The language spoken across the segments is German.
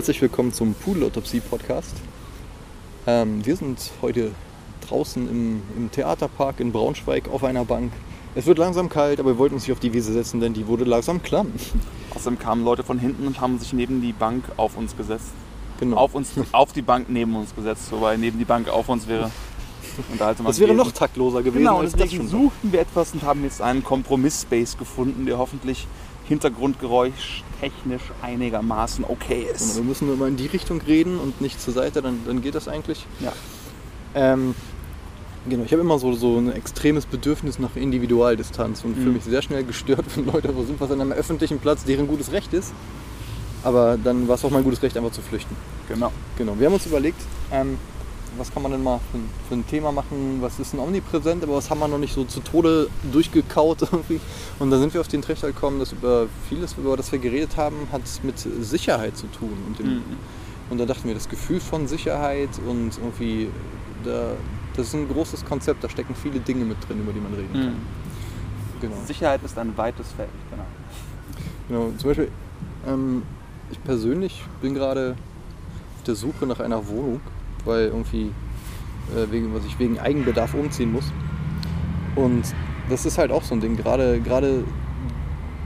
Herzlich willkommen zum Pudelautopsie-Podcast. Ähm, wir sind heute draußen im, im, Theaterpark in Braunschweig auf einer Bank. Es wird langsam kalt, aber wir wollten uns nicht auf die Wiese setzen, denn die wurde langsam klamm. Außerdem kamen Leute von hinten und haben sich neben die Bank auf uns gesetzt. Genau. Auf, uns, auf die Bank neben uns gesetzt, wobei neben die Bank auf uns wäre. Das wäre noch taktloser gewesen. Genau, und deswegen suchten wir etwas und haben jetzt einen Kompromiss-Space gefunden, der hoffentlich Hintergrundgeräusch technisch einigermaßen okay ist. Genau, wir müssen nur mal in die Richtung reden und nicht zur Seite, dann, dann geht das eigentlich. Ja. Ähm, genau, ich habe immer so, so ein extremes Bedürfnis nach Individualdistanz und mhm. fühle mich sehr schnell gestört, wenn Leute sind was an einem öffentlichen Platz, deren gutes Recht ist. Aber dann war es auch mein gutes Recht, einfach zu flüchten. Genau. Genau. Wir haben uns überlegt, ähm, was kann man denn mal für ein, für ein, Thema machen, was ist ein omnipräsent, aber was haben wir noch nicht so zu Tode durchgekaut irgendwie. Und da sind wir auf den Trichter gekommen, dass über vieles, über das wir geredet haben, hat mit Sicherheit zu tun. Und, dem, mhm. und da dachten wir, das Gefühl von Sicherheit und irgendwie, da, das ist ein großes Konzept, da stecken viele Dinge mit drin, über die man reden kann. Mhm. Genau. Sicherheit ist ein weites Feld, genau. Genau, zum Beispiel, ähm, ich persönlich bin gerade auf der Suche nach einer Wohnung weil irgendwie, äh, wegen, was ich wegen Eigenbedarf umziehen muss. Und das ist halt auch so ein Ding. Gerade, gerade,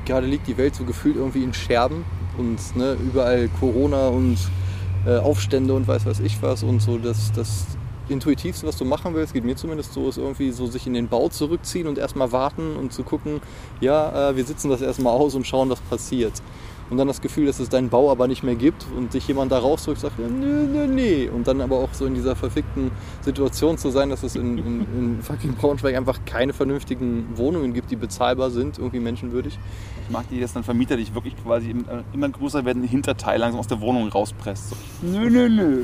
gerade liegt die Welt so gefühlt irgendwie in Scherben und ne, überall Corona und äh, Aufstände und weiß was ich was und so das, das Intuitivste, was du machen willst, geht mir zumindest so, ist irgendwie so sich in den Bau zurückziehen und erstmal warten und zu gucken, ja, äh, wir sitzen das erstmal aus und schauen, was passiert und dann das Gefühl, dass es deinen Bau aber nicht mehr gibt und sich jemand da rausdrückt und sagt, nö, nö, nö. Und dann aber auch so in dieser verfickten Situation zu sein, dass es in, in, in fucking Braunschweig einfach keine vernünftigen Wohnungen gibt, die bezahlbar sind, irgendwie menschenwürdig. Ich mag die, dass dann Vermieter dich wirklich quasi äh, immer größer werden, Hinterteil langsam aus der Wohnung rauspresst. So. Nö, nö, nö.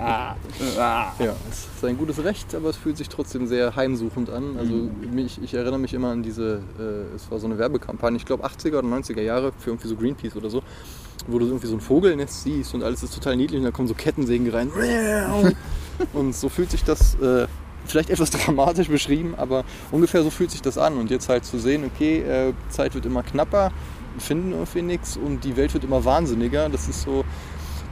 Ah. Ja, es ist ein gutes Recht, aber es fühlt sich trotzdem sehr heimsuchend an. Also mhm. mich, ich erinnere mich immer an diese, äh, es war so eine Werbekampagne, ich glaube 80er oder 90er Jahre für irgendwie so Greenpeace oder so, wo du irgendwie so ein Vogelnest siehst und alles ist total niedlich und da kommen so Kettensägen rein. und so fühlt sich das äh, vielleicht etwas dramatisch beschrieben, aber ungefähr so fühlt sich das an. Und jetzt halt zu sehen, okay, äh, Zeit wird immer knapper, finden irgendwie nichts und die Welt wird immer wahnsinniger. Das ist so,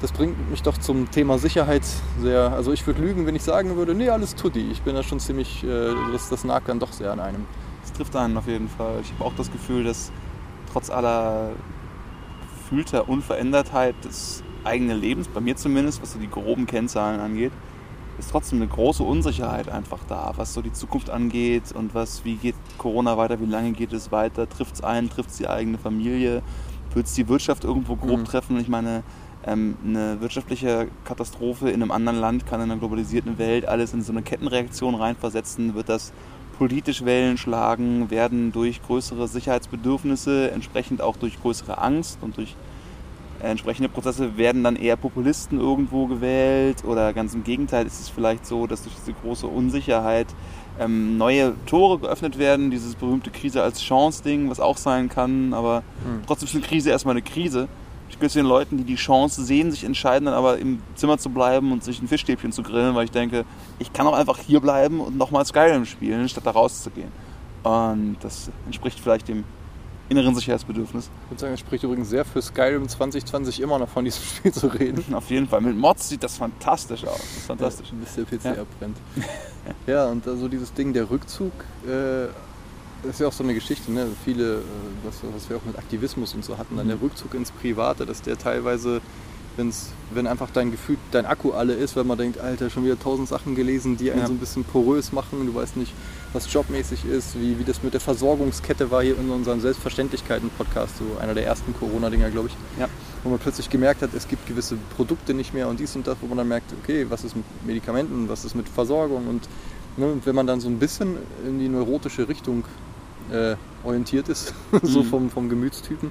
das bringt mich doch zum Thema Sicherheit sehr. Also ich würde lügen, wenn ich sagen würde, nee, alles tutti. Ich bin da schon ziemlich, äh, das, das nagt dann doch sehr an einem. Das trifft einen auf jeden Fall. Ich habe auch das Gefühl, dass trotz aller gefühlter Unverändertheit des eigenen Lebens, bei mir zumindest, was so die groben Kennzahlen angeht, ist trotzdem eine große Unsicherheit einfach da, was so die Zukunft angeht und was, wie geht Corona weiter, wie lange geht es weiter, trifft es einen, trifft es die eigene Familie, wird es die Wirtschaft irgendwo grob mhm. treffen. Ich meine, ähm, eine wirtschaftliche Katastrophe in einem anderen Land kann in einer globalisierten Welt alles in so eine Kettenreaktion reinversetzen, wird das politisch Wellen schlagen, werden durch größere Sicherheitsbedürfnisse, entsprechend auch durch größere Angst und durch entsprechende Prozesse werden dann eher Populisten irgendwo gewählt oder ganz im Gegenteil ist es vielleicht so, dass durch diese große Unsicherheit ähm, neue Tore geöffnet werden, dieses berühmte Krise als Chance-Ding, was auch sein kann, aber hm. trotzdem ist eine Krise erstmal eine Krise. Den Leuten, die die Chance sehen, sich entscheiden, dann aber im Zimmer zu bleiben und sich ein Fischstäbchen zu grillen, weil ich denke, ich kann auch einfach hier bleiben und nochmal Skyrim spielen, statt da rauszugehen. Und das entspricht vielleicht dem inneren Sicherheitsbedürfnis. Ich würde sagen, es spricht übrigens sehr für Skyrim 2020 immer noch von diesem Spiel zu reden. Auf jeden Fall. Mit Mods sieht das fantastisch aus. Das ist fantastisch. Ja, bis der PC ja. abbrennt. ja, und also dieses Ding, der Rückzug, äh, das ist ja auch so eine Geschichte, ne? Viele, äh, was, was wir auch mit Aktivismus und so hatten, dann der mhm. Rückzug ins Private, dass der teilweise wenn's, wenn einfach dein Gefühl, dein Akku alle ist, weil man denkt, Alter, schon wieder tausend Sachen gelesen, die einen ja. so ein bisschen porös machen, du weißt nicht, was jobmäßig ist, wie, wie das mit der Versorgungskette war hier in unserem Selbstverständlichkeiten-Podcast, so einer der ersten Corona-Dinger, glaube ich. Ja. Wo man plötzlich gemerkt hat, es gibt gewisse Produkte nicht mehr und dies und das, wo man dann merkt, okay, was ist mit Medikamenten, was ist mit Versorgung und ne, wenn man dann so ein bisschen in die neurotische Richtung äh, orientiert ist, so mhm. vom, vom Gemütstypen,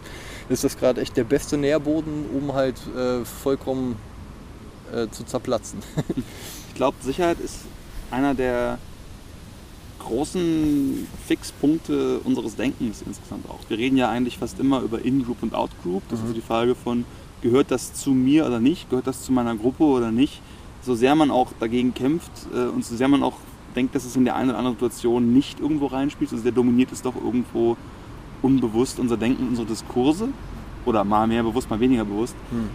ist das gerade echt der beste Nährboden, um halt äh, vollkommen äh, zu zerplatzen. ich glaube, Sicherheit ist einer der großen Fixpunkte unseres Denkens insgesamt auch. Wir reden ja eigentlich fast immer über In-Group und Out-Group. Das mhm. ist die Frage von, gehört das zu mir oder nicht? Gehört das zu meiner Gruppe oder nicht? So sehr man auch dagegen kämpft äh, und so sehr man auch denkt, dass es in der einen oder anderen Situation nicht irgendwo reinspielt, so sehr dominiert es doch irgendwo unbewusst unser Denken, unsere Diskurse oder mal mehr bewusst, mal weniger bewusst. Hm.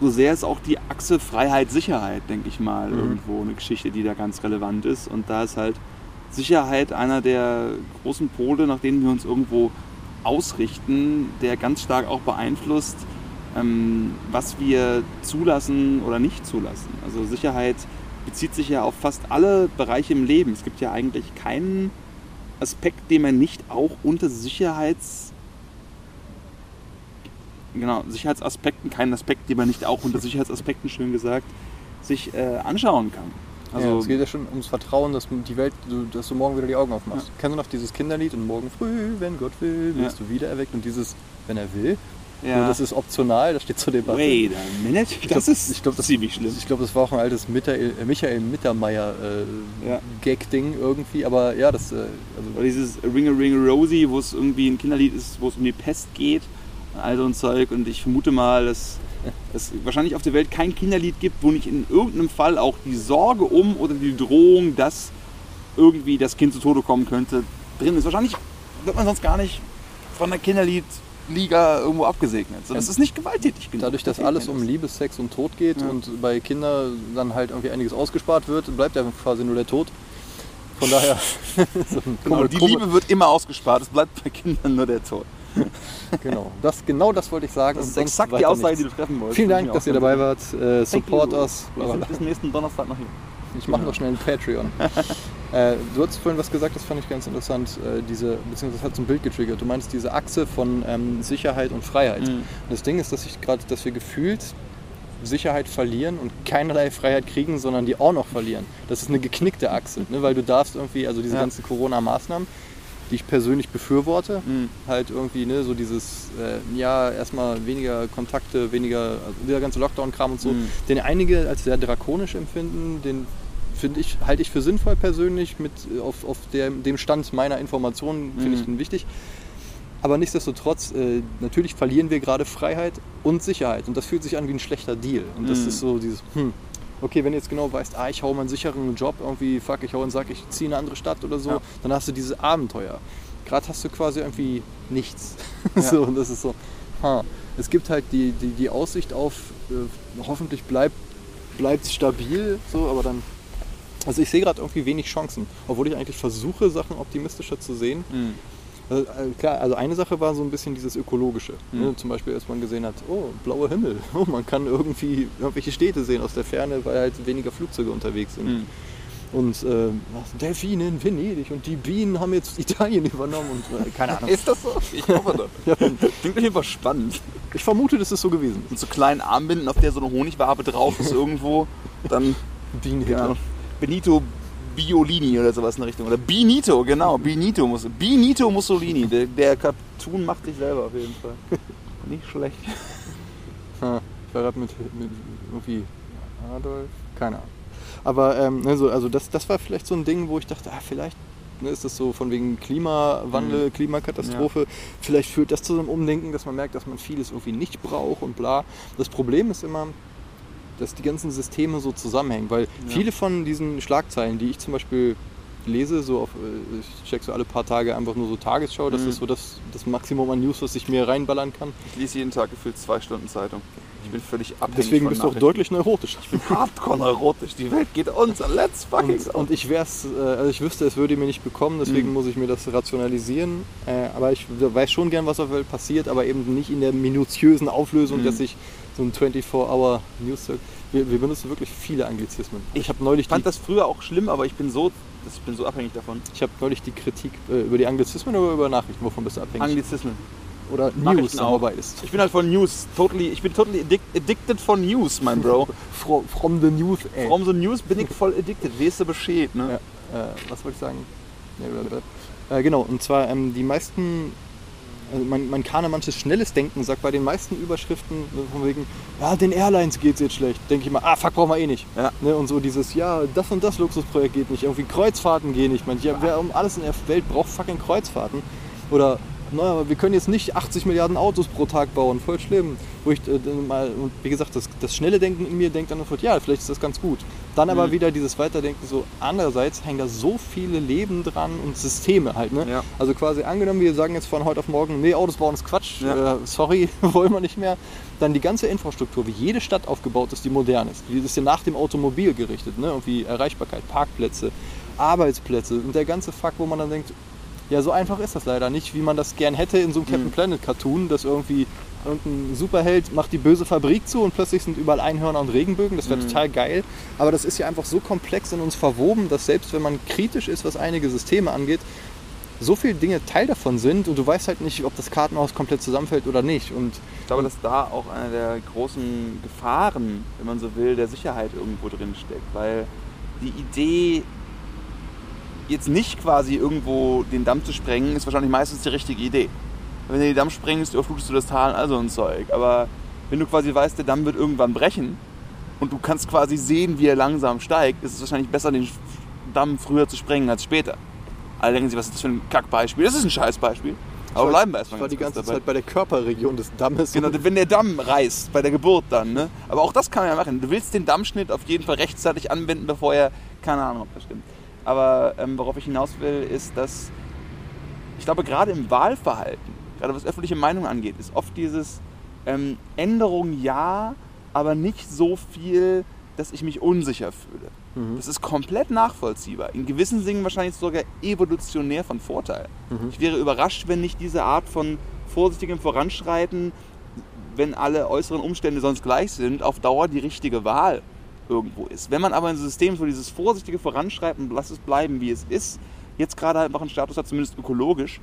so sehr ist auch die Achse Freiheit-Sicherheit, denke ich mal, Mhm. irgendwo eine Geschichte, die da ganz relevant ist. Und da ist halt Sicherheit einer der großen Pole, nach denen wir uns irgendwo ausrichten, der ganz stark auch beeinflusst, ähm, was wir zulassen oder nicht zulassen. Also Sicherheit bezieht sich ja auf fast alle Bereiche im Leben. Es gibt ja eigentlich keinen Aspekt, den man nicht auch unter Sicherheits genau, Sicherheitsaspekten, keinen Aspekt, den man nicht auch unter Sicherheitsaspekten, schön gesagt, sich äh, anschauen kann. Also Also es geht ja schon ums Vertrauen, dass die Welt, du- dass du morgen wieder die Augen aufmachst. Kennst du noch dieses Kinderlied und morgen früh, wenn Gott will, wirst du wieder erweckt und dieses, wenn er will. Ja, Nur das ist optional, das steht zur Debatte. wait a minute, Ich das glaub- ist ich glaub, das- ziemlich schlimm. Ich glaube, das war auch ein altes Michael, äh, Michael Mittermeier äh, Ja. Irgendwie, aber ja, das, äh, Oder also, dieses Ring a Ring a Rosie, wo es irgendwie ein Kinderlied ist, wo es um die Pest geht, all so ein Zeug. Und ich vermute mal, dass es wahrscheinlich auf der Welt kein Kinderlied gibt, wo nicht in irgendeinem Fall auch die Sorge um oder die Drohung, dass irgendwie das Kind zu Tode kommen könnte, drin ist. Wahrscheinlich wird man sonst gar nicht von der Kinderliedliga irgendwo abgesegnet. So, das ist nicht gewalttätig genug. dadurch, dass alles um. Liebe, Sex und Tod geht Ja. und bei Kindern dann halt irgendwie einiges ausgespart wird, bleibt ja quasi nur der Tod. Von daher, so Genau, die Liebe wird immer ausgespart, es bleibt bei Kindern nur der Tod. Genau, das, genau das wollte ich sagen. Das ist exakt die Aussage, die nichts. du treffen wolltest. Vielen Dank, dass ihr dabei wart. Äh, support us. Wir sind bis nächsten Donnerstag noch hier. Ich mache noch schnell ein Patreon. äh, du hast vorhin was gesagt, das fand ich ganz interessant. Äh, diese, beziehungsweise das hat so ein Bild getriggert. Du meinst diese Achse von ähm, Sicherheit und Freiheit. Mhm. Und das Ding ist, dass ich gerade, dass wir gefühlt Sicherheit verlieren und keinerlei Freiheit kriegen, sondern die auch noch verlieren. Das ist eine geknickte Achse, ne? weil du darfst irgendwie, also diese Ja. ganzen Corona-Maßnahmen, die ich persönlich befürworte, Mhm. halt irgendwie, ne, so dieses, äh, ja, erstmal weniger Kontakte, weniger, also dieser ganze Lockdown-Kram und so, Mhm. den einige als sehr drakonisch empfinden, den finde ich, halte ich für sinnvoll persönlich, mit äh, auf, auf der, dem Stand meiner Informationen finde ich Mhm. den wichtig. Aber nichtsdestotrotz, äh, natürlich verlieren wir gerade Freiheit und Sicherheit und das fühlt sich an wie ein schlechter Deal. Und das Mhm. ist so dieses, hm, okay, wenn du jetzt genau weißt, ah, ich hau meinen sicheren Job irgendwie, fuck, ich hau und sag, ich ziehe in eine andere Stadt oder so, Ja. dann hast du dieses Abenteuer. Gerade hast du quasi irgendwie nichts. Ja. so, und das ist so, ha. Es gibt halt die, die, die Aussicht auf, äh, hoffentlich bleibt bleibt stabil, so, aber dann. Also ich sehe gerade irgendwie wenig Chancen, obwohl ich eigentlich versuche, Sachen optimistischer zu sehen. Mhm. Also, äh, klar, also eine Sache war so ein bisschen dieses Ökologische. Mhm. Ne? Zum Beispiel, als man gesehen hat, oh, blauer Himmel, oh, man kann irgendwie irgendwelche Städte sehen aus der Ferne, weil halt weniger Flugzeuge unterwegs sind. Mhm. Und äh, Delfine in Venedig und die Bienen haben jetzt Italien übernommen und äh, keine Ahnung. Ist das so? Ich hoffe doch. Ja, Klingt auf jeden Fall spannend. ich vermute, das ist so gewesen. Mit so kleinen Armbinden, auf der so eine Honigwabe drauf ist irgendwo. Dann Bienen ja, Benito Biolini oder sowas in der Richtung. Oder Benito, genau. Benito, Mus Benito Mussolini. Der, der Cartoon macht sich selber auf jeden Fall. Nicht schlecht. Ich war gerade mit, mit irgendwie Adolf, keine Ahnung. Aber ähm, also, also das, das war vielleicht so ein Ding, wo ich dachte, ah, vielleicht ne, ist das so von wegen Klimawandel, Mhm. Klimakatastrophe, vielleicht führt das zu so einem Umdenken, dass man merkt, dass man vieles irgendwie nicht braucht und bla. Das Problem ist immer, dass die ganzen Systeme so zusammenhängen, weil Ja. viele von diesen Schlagzeilen, die ich zum Beispiel lese, so auf, äh, ich check so alle paar Tage einfach nur so Tagesschau, das Mhm. ist so das, das Maximum an News, was ich mir reinballern kann. Ich lese jeden Tag gefühlt zwei Stunden Zeitung. Ich bin völlig abhängig Deswegen bist du auch deutlich neurotisch. Ich bin hardcore neurotisch. Die Welt geht unter. Let's fucking Und, und ich wär's, äh, also ich wüsste, es würde mir nicht bekommen, deswegen Mhm. muss ich mir das rationalisieren. Äh, aber ich weiß schon gern, was auf der Welt passiert, aber eben nicht in der minutiösen Auflösung, Mhm. dass ich so ein 24-Hour News wir, wir benutzen wirklich viele Anglizismen. Ich habe neulich, Ich fand das früher auch schlimm, aber ich bin so, ich bin so abhängig davon. ich hab neulich die Kritik äh, über die Anglizismen oder über Nachrichten. Wovon bist du abhängig? Anglizismen. oder News, auch. beides. Ich bin halt von News. Totally, ich bin totally addic addicted von News, mein Bro. From, from the News, ey. From the News bin ich voll addicted. Weißt du Bescheid, ne? Ja, äh, was wollte ich sagen? Nee. Äh, genau, und zwar ähm, die meisten, also kann ja manches schnelles Denken, sagt bei den meisten Überschriften ne, von wegen, ja, den Airlines geht's jetzt schlecht. Denke ich mal, ah, fuck, brauchen wir eh nicht. Ja. Ne, und so dieses, ja, das und das Luxusprojekt geht nicht, irgendwie Kreuzfahrten gehen nicht. Man, ja, wer um alles in der Welt braucht fucking Kreuzfahrten. Oder, naja, wir können jetzt nicht 80 Milliarden Autos pro Tag bauen, voll schlimm. Wo ich äh, mal, und wie gesagt, das, das schnelle Denken in mir denkt dann sofort, ja, vielleicht ist das ganz gut. Dann aber Mhm. wieder dieses Weiterdenken, so andererseits hängen da so viele Leben dran und Systeme halt. Ne? Ja. Also quasi angenommen, wir sagen jetzt von heute auf morgen, nee, Autos bauen ist Quatsch, Ja. äh, sorry, wollen wir nicht mehr. Dann die ganze Infrastruktur, wie jede Stadt aufgebaut ist, die modern ist. Die ist ja nach dem Automobil gerichtet, ne? Irgendwie Erreichbarkeit, Parkplätze, Arbeitsplätze und der ganze Fuck, wo man dann denkt, ja, so einfach ist das leider nicht, wie man das gern hätte in so einem Captain Mhm. Planet Cartoon, dass irgendwie irgendein Superheld macht die böse Fabrik zu und plötzlich sind überall Einhörner und Regenbögen. Das wäre Mhm. total geil. Aber das ist ja einfach so komplex in uns verwoben, dass selbst wenn man kritisch ist, was einige Systeme angeht, so viele Dinge Teil davon sind und du weißt halt nicht, ob das Kartenhaus komplett zusammenfällt oder nicht. Und Ich glaube, dass da auch eine der großen Gefahren, wenn man so will, der Sicherheit irgendwo drin steckt. Weil die Idee, jetzt nicht quasi irgendwo den Damm zu sprengen, ist wahrscheinlich meistens die richtige Idee. Wenn du den Damm sprengst, überflutest du das Tal und all so ein Zeug. Aber wenn du quasi weißt, der Damm wird irgendwann brechen und du kannst quasi sehen, wie er langsam steigt, ist es wahrscheinlich besser, den Damm früher zu sprengen als später. Alle denken sich, was ist das für ein Kackbeispiel? Das ist ein Scheißbeispiel. Aber ich bleiben wir war, erstmal ich war die ganze dabei. Zeit bei der Körperregion des Dammes. Genau, wenn der Damm reißt bei der Geburt dann, ne? Aber auch das kann man ja machen. Du willst den Dammschnitt auf jeden Fall rechtzeitig anwenden, bevor er, keine Ahnung, ob das stimmt. Aber ähm, worauf ich hinaus will, ist, dass ich glaube, gerade im Wahlverhalten, gerade was öffentliche Meinung angeht, ist oft dieses ähm, Änderung ja, aber nicht so viel, dass ich mich unsicher fühle. Mhm. Das ist komplett nachvollziehbar. In gewissen Dingen wahrscheinlich sogar evolutionär von Vorteil. Mhm. Ich wäre überrascht, wenn nicht diese Art von vorsichtigem Voranschreiten, wenn alle äußeren Umstände sonst gleich sind, auf Dauer die richtige Wahl irgendwo ist. Wenn man aber ein System wo dieses vorsichtige Voranschreiten, lass es bleiben, wie es ist, jetzt gerade halt noch einen Status hat, zumindest ökologisch,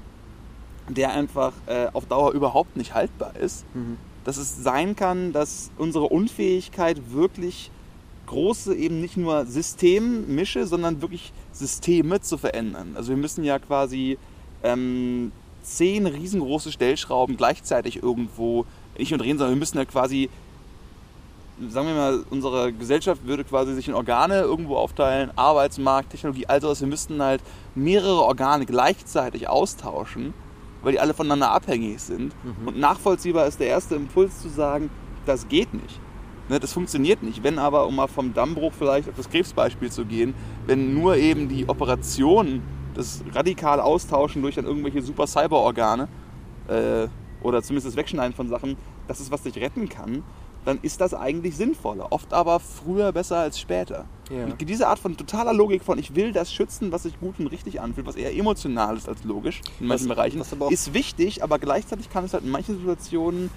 der einfach äh, auf Dauer überhaupt nicht haltbar ist, Mhm. dass es sein kann, dass unsere Unfähigkeit wirklich große eben nicht nur Systemmische, sondern wirklich Systeme zu verändern. Also wir müssen ja quasi ähm, zehn riesengroße Stellschrauben gleichzeitig irgendwo nicht nur drehen, sondern wir müssen ja quasi, sagen wir mal, unsere Gesellschaft würde quasi sich in Organe irgendwo aufteilen, Arbeitsmarkt, Technologie, all sowas. Wir müssten halt mehrere Organe gleichzeitig austauschen, weil die alle voneinander abhängig sind. Mhm. Und nachvollziehbar ist der erste Impuls zu sagen, das geht nicht. Ne, das funktioniert nicht. Wenn aber, um mal vom Dammbruch vielleicht auf das Krebsbeispiel zu gehen, wenn nur eben die Operation, das radikale Austauschen durch dann irgendwelche super Cyberorgane äh, oder zumindest das Wegschneiden von Sachen, das ist, was dich retten kann, dann ist das eigentlich sinnvoller. Oft aber früher besser als später. Ja. Und diese Art von totaler Logik von, ich will das schützen, was sich gut und richtig anfühlt, was eher emotional ist als logisch in manchen Was- Bereichen, auch- ist wichtig, aber gleichzeitig kann es halt in manchen Situationen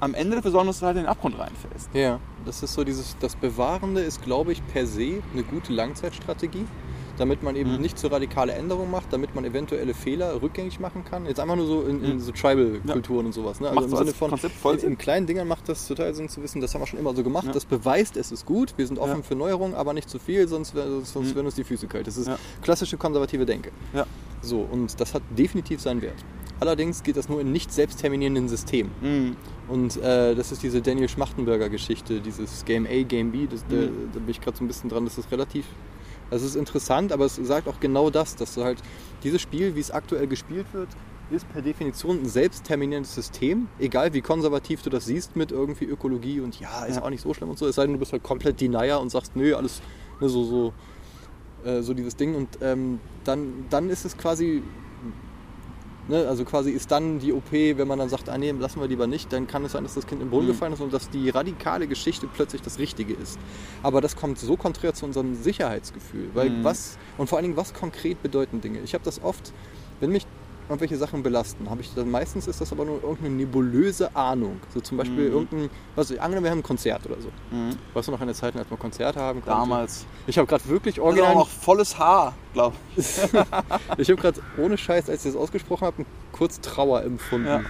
am Ende dafür sorgen, dass du halt in den Abgrund reinfällst. Ja, das ist so dieses, das Bewahrende ist, glaube ich, per se eine gute Langzeitstrategie, damit man eben Mhm. nicht so radikale Änderungen macht, damit man eventuelle Fehler rückgängig machen kann. Jetzt einfach nur so in, in Mhm. so Tribal-Kulturen und sowas. Ne? Also Macht im Sinne von, Konzept voll in, in kleinen Dingern macht das total Sinn zu wissen, das haben wir schon immer so gemacht, Ja. das beweist, es ist gut, wir sind offen Ja. für Neuerungen, aber nicht zu viel, sonst, sonst Mhm. werden uns die Füße kalt. Das ist Ja. klassische konservative Denke. Ja. So, und das hat definitiv seinen Wert. Allerdings geht das nur in nicht selbstterminierenden Systemen. Mhm. Und äh, das ist diese Daniel Schmachtenberger Geschichte, dieses Game A, Game B, das, da, Mhm. da bin ich gerade so ein bisschen dran, das ist relativ, das ist interessant, aber es sagt auch genau das, dass du halt dieses Spiel, wie es aktuell gespielt wird, ist per Definition ein selbstterminierendes System, egal wie konservativ du das siehst mit irgendwie Ökologie und ja, ist Ja. auch nicht so schlimm und so, es sei denn, du bist halt komplett Denier und sagst, nö, alles ne, so, so, äh, so dieses Ding und ähm, dann, dann ist es quasi Ne, also quasi ist dann die OP, wenn man dann sagt, ah nee, lassen wir lieber nicht, dann kann es sein, dass das Kind im Brunnen Mhm. gefallen ist und dass die radikale Geschichte plötzlich das Richtige ist. Aber das kommt so konträr zu unserem Sicherheitsgefühl. Weil Mhm. was, und vor allen Dingen, was konkret bedeuten Dinge? Ich habe das oft, wenn mich irgendwelche Sachen belasten, habe ich dann meistens ist das aber nur irgendeine nebulöse Ahnung. So zum Beispiel Mhm. irgendein, was ich, angenommen, wir haben ein Konzert oder so. Mhm. Weißt du noch eine Zeit, als man Konzerte haben konnte? Damals. Ich habe gerade wirklich Also auch original noch volles Haar, glaube ich. ich habe gerade ohne Scheiß, als ich das ausgesprochen habe, kurz Trauer empfunden. Ja.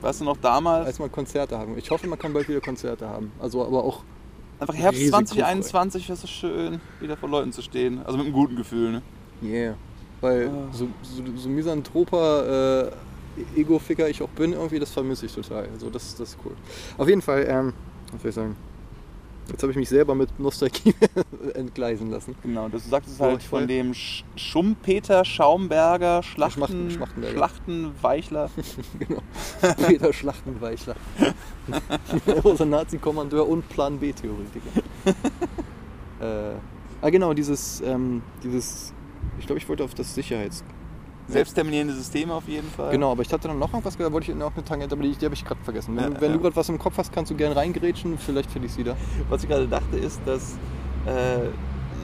Weißt du noch damals? als man Konzerte haben. Ich hoffe, man kann bald wieder Konzerte haben. Also aber auch Einfach Herbst risikofrei. 2021 wäre so schön, wieder vor Leuten zu stehen. Also mit einem guten Gefühl, ne? yeah. Weil Ah. so, so, so misanthroper äh, Ego-Ficker ich auch bin, irgendwie, das vermisse ich total. Also das, das ist cool. Auf jeden Fall, ähm, was soll ich sagen? Jetzt habe ich mich selber mit Nostalgie entgleisen lassen. Genau, du sagtest So, halt ich von dem Sch Schumpeter Schaumberger Schlachten, Schmachten-. Schlachtenweichler. genau. Peter Schlachtenweichler. er ein Nazi-Kommandeur und Plan B-Theoretiker. Äh, ah, genau, dieses, ähm, dieses, ich glaube, ich wollte auf das Sicherheits... Selbstterminierende Systeme auf jeden Fall. Genau, aber ich hatte dann noch irgendwas gesagt, da wollte ich noch eine Tangente, aber die, die habe ich gerade vergessen. Wenn, Ja, wenn ja. du gerade was im Kopf hast, kannst du gerne reingrätschen, vielleicht finde ich sie da. Was ich gerade dachte, ist, dass äh,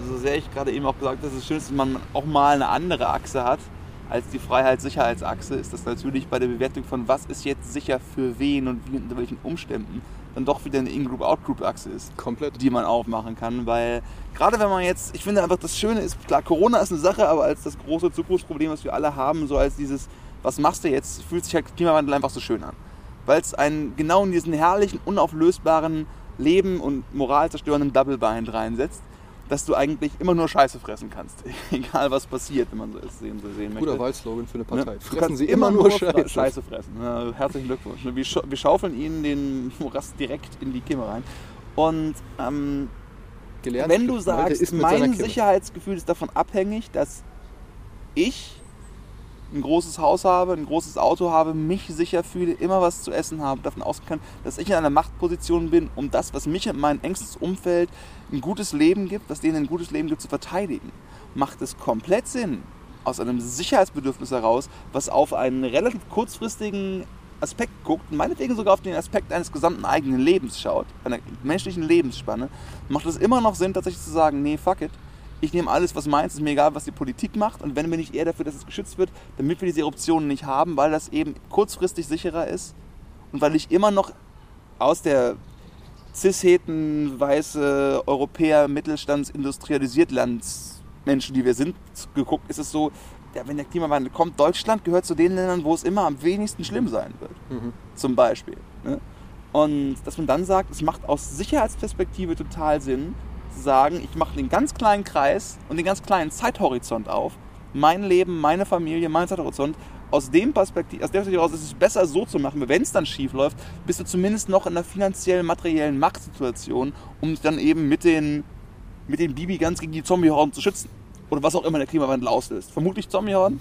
so sehr ich gerade eben auch gesagt habe, dass es schön ist, dass man auch mal eine andere Achse hat als die Freiheits-Sicherheitsachse, ist das natürlich bei der Bewertung von was ist jetzt sicher für wen und wie, unter welchen Umständen dann doch wieder eine In-Group-Out-Group-Achse ist Komplett. die man aufmachen kann, weil gerade wenn man jetzt, ich finde einfach das Schöne ist, klar, Corona ist eine Sache, aber als das große Zukunftsproblem, was wir alle haben, so als dieses, was machst du jetzt, fühlt sich halt Klimawandel einfach so schön an. Weil es einen genau in diesen herrlichen, unauflösbaren Leben und moralzerstörenden Double Bind reinsetzt, dass du eigentlich immer nur Scheiße fressen kannst. Egal was passiert, wenn man so sehen, so sehen möchte. Guter Wahlslogan für eine Partei. Ja, du Fressen sie immer nur Scheiße. Scheiße fressen. Ja, herzlichen Glückwunsch. Wir, scha wir schaufeln ihnen den Morast direkt in die Kimme rein. Und ähm, Gelernt. wenn du sagst, mein. Sicherheitsgefühl ist davon abhängig, dass ich ein großes Haus habe, ein großes Auto habe, mich sicher fühle, immer was zu essen habe, davon ausgehen kann, dass ich in einer Machtposition bin, um das, was mich und mein engstes Umfeld ein gutes Leben gibt, was denen ein gutes Leben gibt, zu verteidigen. Macht es komplett Sinn, aus einem Sicherheitsbedürfnis heraus, was auf einen relativ kurzfristigen Aspekt guckt, meinetwegen sogar auf den Aspekt eines gesamten eigenen Lebens schaut, einer menschlichen Lebensspanne, macht es immer noch Sinn, tatsächlich zu sagen, nee, fuck it, ich nehme alles, was meins, ist mir egal, was die Politik macht und wenn, bin ich eher dafür, dass es geschützt wird, damit wir diese Eruptionen nicht haben, weil das eben kurzfristig sicherer ist und weil ich immer noch aus der cis-heten, weiße Europäer, Mittelstands, industrialisiert Lands Menschen, die wir sind, geguckt, ist es so, ja, wenn der Klimawandel kommt, Deutschland gehört zu den Ländern, wo es immer am wenigsten schlimm sein wird Mhm. zum Beispiel. Ne? Und dass man dann sagt, es macht aus Sicherheitsperspektive total Sinn, zu sagen, ich mache den ganz kleinen Kreis und den ganz kleinen Zeithorizont auf. Mein Leben, meine Familie, mein Zeithorizont. Aus dem Perspektiv, aus der Perspektive heraus ist es besser so zu machen, wenn es dann schief läuft, bist du zumindest noch in einer finanziellen, materiellen Machtsituation, um dich dann eben mit den, mit den Bibi ganz gegen die Zombie-Horden zu schützen. Oder was auch immer der Klimawandel auslöst. Vermutlich Zombie-Horden.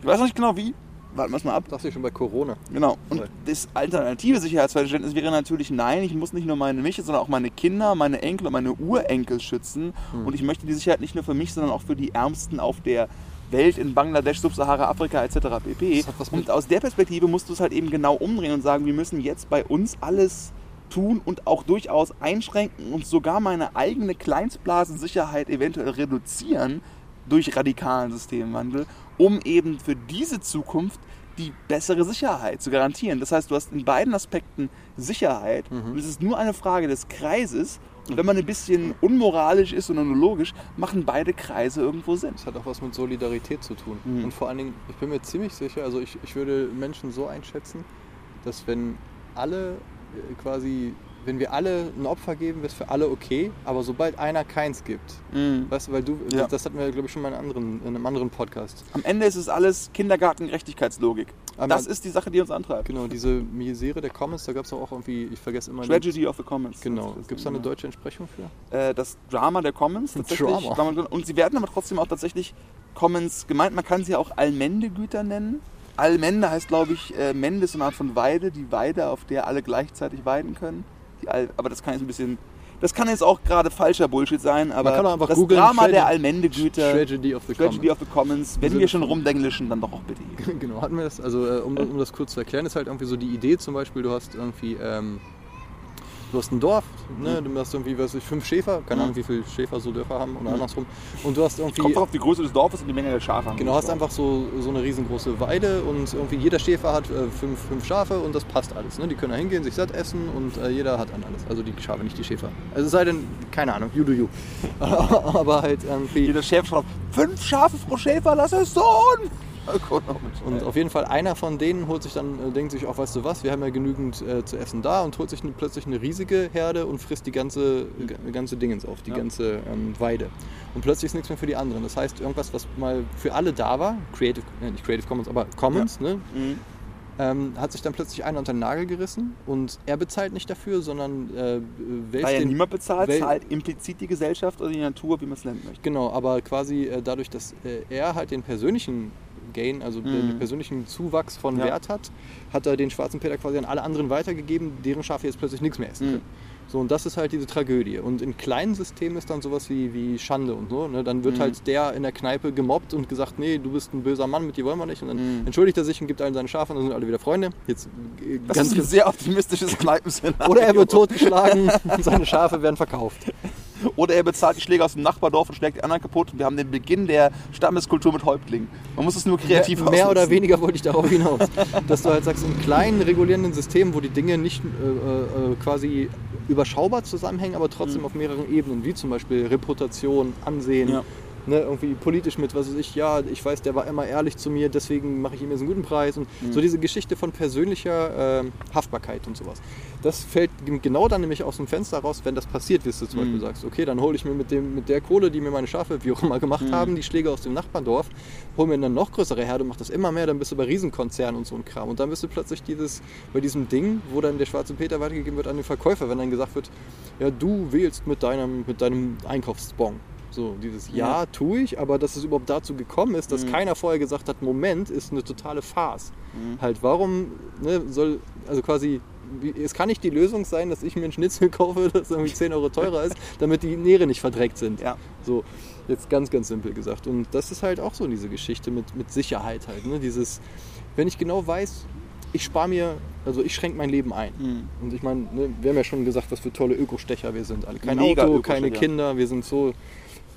Ich weiß noch nicht genau wie. Warten wir es mal ab. Dachte ich schon bei Corona. Genau. Und das alternative Sicherheitsverständnis wäre natürlich, nein, ich muss nicht nur meine mich, sondern auch meine Kinder, meine Enkel und meine Urenkel schützen. Hm. Und ich möchte die Sicherheit nicht nur für mich, sondern auch für die Ärmsten auf der Welt in Bangladesch, Subsahara, Afrika etc. pp. Und aus der Perspektive musst du es halt eben genau umdrehen und sagen, wir müssen jetzt bei uns alles tun und auch durchaus einschränken und sogar meine eigene Kleinstblasensicherheit eventuell reduzieren durch radikalen Systemwandel, um eben für diese Zukunft die bessere Sicherheit zu garantieren. Das heißt, du hast in beiden Aspekten Sicherheit Mhm. und es ist nur eine Frage des Kreises. Und wenn man ein bisschen unmoralisch ist und logisch, machen beide Kreise irgendwo Sinn. Das hat auch was mit Solidarität zu tun. Mhm. Und vor allen Dingen, ich bin mir ziemlich sicher, also ich, ich würde Menschen so einschätzen, dass wenn alle äh, quasi, wenn wir alle ein Opfer geben, wäre es für alle okay, aber sobald einer keins gibt, weißt du, weil du, Ja. das hatten wir, glaube ich, schon mal in, einem anderen, in einem anderen Podcast. Am Ende ist es alles Kindergartengerechtigkeitslogik. Das ist die Sache, die uns antreibt. Genau, diese Misere der Commons, da gab es auch irgendwie, ich vergesse immer. Tragedy of the Commons. Genau. Das Gibt es da eine deutsche Entsprechung für? äh, das Drama der Commons tatsächlich. Drama. Und sie werden aber trotzdem auch tatsächlich Commons gemeint. Man kann sie auch Allmendegüter nennen. Allmende heißt, glaube ich, äh, Mende ist eine Art von Weide, die Weide, auf der alle gleichzeitig weiden können. Aber das kann jetzt ein bisschen. Das kann jetzt auch gerade falscher Bullshit sein, aber kann auch einfach das googeln, Drama Tragedy- der Allmendegüter, Tragedy of the Tragedy Commons. of the Commons, wenn wir schon rumdenglischen, dann doch auch bitte hier. Genau, hatten wir das. Also äh, um, um das kurz zu erklären, ist halt irgendwie so die Idee zum Beispiel, du hast irgendwie, ähm, du hast ein Dorf, ne, du hast irgendwie, weiß ich, fünf Schäfer, keine Mhm. Ahnung, wie viele Schäfer so Dörfer haben oder andersrum. Und du hast irgendwie, Kommt doch auf die Größe des Dorfes und die Menge der Schafe. genau, hast einfach so, so eine riesengroße Weide und irgendwie jeder Schäfer hat äh, fünf, fünf Schafe und das passt alles. Ne? Die können da hingehen, sich satt essen und äh, jeder hat an alles. Also die Schafe, nicht die Schäfer. Also es sei denn, keine Ahnung, you do you. Aber halt irgendwie. Jeder Schäfer schreibt, fünf Schafe pro Schäfer, lass es Und auf jeden Fall einer von denen holt sich dann, äh, denkt sich auch, weißt du was, wir haben ja genügend äh, zu essen da und holt sich eine, plötzlich eine riesige Herde und frisst die ganze, g- ganze Dingens auf, die Ja. ganze ähm, Weide. Und plötzlich ist nichts mehr für die anderen. Das heißt, irgendwas, was mal für alle da war, Creative, äh, nicht Creative Commons, aber Commons, ne, Mhm. ähm, hat sich dann plötzlich einer unter den Nagel gerissen und er bezahlt nicht dafür, sondern äh, wälzt Da ja den, niemand bezahlt, Wel- zahlt implizit die Gesellschaft oder die Natur, wie man es nennen möchte. Genau, aber quasi äh, dadurch, dass äh, er halt den persönlichen Gain, also den Mhm. persönlichen Zuwachs von Ja. Wert hat, hat er den schwarzen Peter quasi an alle anderen weitergegeben, deren Schafe jetzt plötzlich nichts mehr essen Mhm. können. So, und das ist halt diese Tragödie. Und in kleinen Systemen ist dann sowas wie, wie Schande und so. Ne? Dann wird Mhm. halt der in der Kneipe gemobbt und gesagt, nee, du bist ein böser Mann, mit dir wollen wir nicht. Und dann Mhm. entschuldigt er sich und gibt allen seine Schafe und dann sind alle wieder Freunde. Jetzt äh, Das ganz ist ein sehr optimistisches Kneipenszenario. Oder er wird totgeschlagen und seine Schafe werden verkauft. Oder er bezahlt die Schläge aus dem Nachbardorf und schlägt die anderen kaputt und wir haben den Beginn der Stammeskultur mit Häuptlingen. Man muss es nur kreativ mehr, mehr oder weniger wollte ich darauf hinaus. Dass du halt sagst, in kleinen regulierenden Systemen, wo die Dinge nicht äh, äh, quasi überschaubar zusammenhängen, aber trotzdem auf mehreren Ebenen, wie zum Beispiel Reputation, Ansehen, Ja. Ne, irgendwie politisch mit, was weiß ich, ja, ich weiß, der war immer ehrlich zu mir, deswegen mache ich ihm jetzt einen guten Preis und so diese Geschichte von persönlicher ähm, Haftbarkeit und sowas. Das fällt genau dann nämlich aus dem Fenster raus, wenn das passiert, wie du zum Beispiel sagst, okay, dann hole ich mir mit, dem, mit der Kohle, die mir meine Schafe, wie auch immer, gemacht haben, die Schläge aus dem Nachbardorf, hol mir eine noch größere Herde, mach das immer mehr, dann bist du bei Riesenkonzernen und so ein Kram. Und dann bist du plötzlich dieses, bei diesem Ding, wo dann der schwarze Peter weitergegeben wird an den Verkäufer, wenn dann gesagt wird, ja, du wählst mit deinem, mit deinem Einkaufsbon. So, dieses Ja, tue ich, aber dass es überhaupt dazu gekommen ist, dass Mhm. keiner vorher gesagt hat, Moment, ist eine totale Farce. Mhm. Halt, warum ne, soll, also quasi, es kann nicht die Lösung sein, dass ich mir ein Schnitzel kaufe, das irgendwie 10 Euro teurer ist, damit die Nähre nicht verdreckt sind. Ja. So, jetzt ganz, ganz simpel gesagt. Und das ist halt auch so diese Geschichte mit, mit Sicherheit halt. Ne? Dieses, wenn ich genau weiß, ich spare mir, also ich schränke mein Leben ein. Mhm. Und ich meine, ne, wir haben ja schon gesagt, was für tolle Ökostecher wir sind alle. Kein Mega Auto, keine. Kinder, wir sind so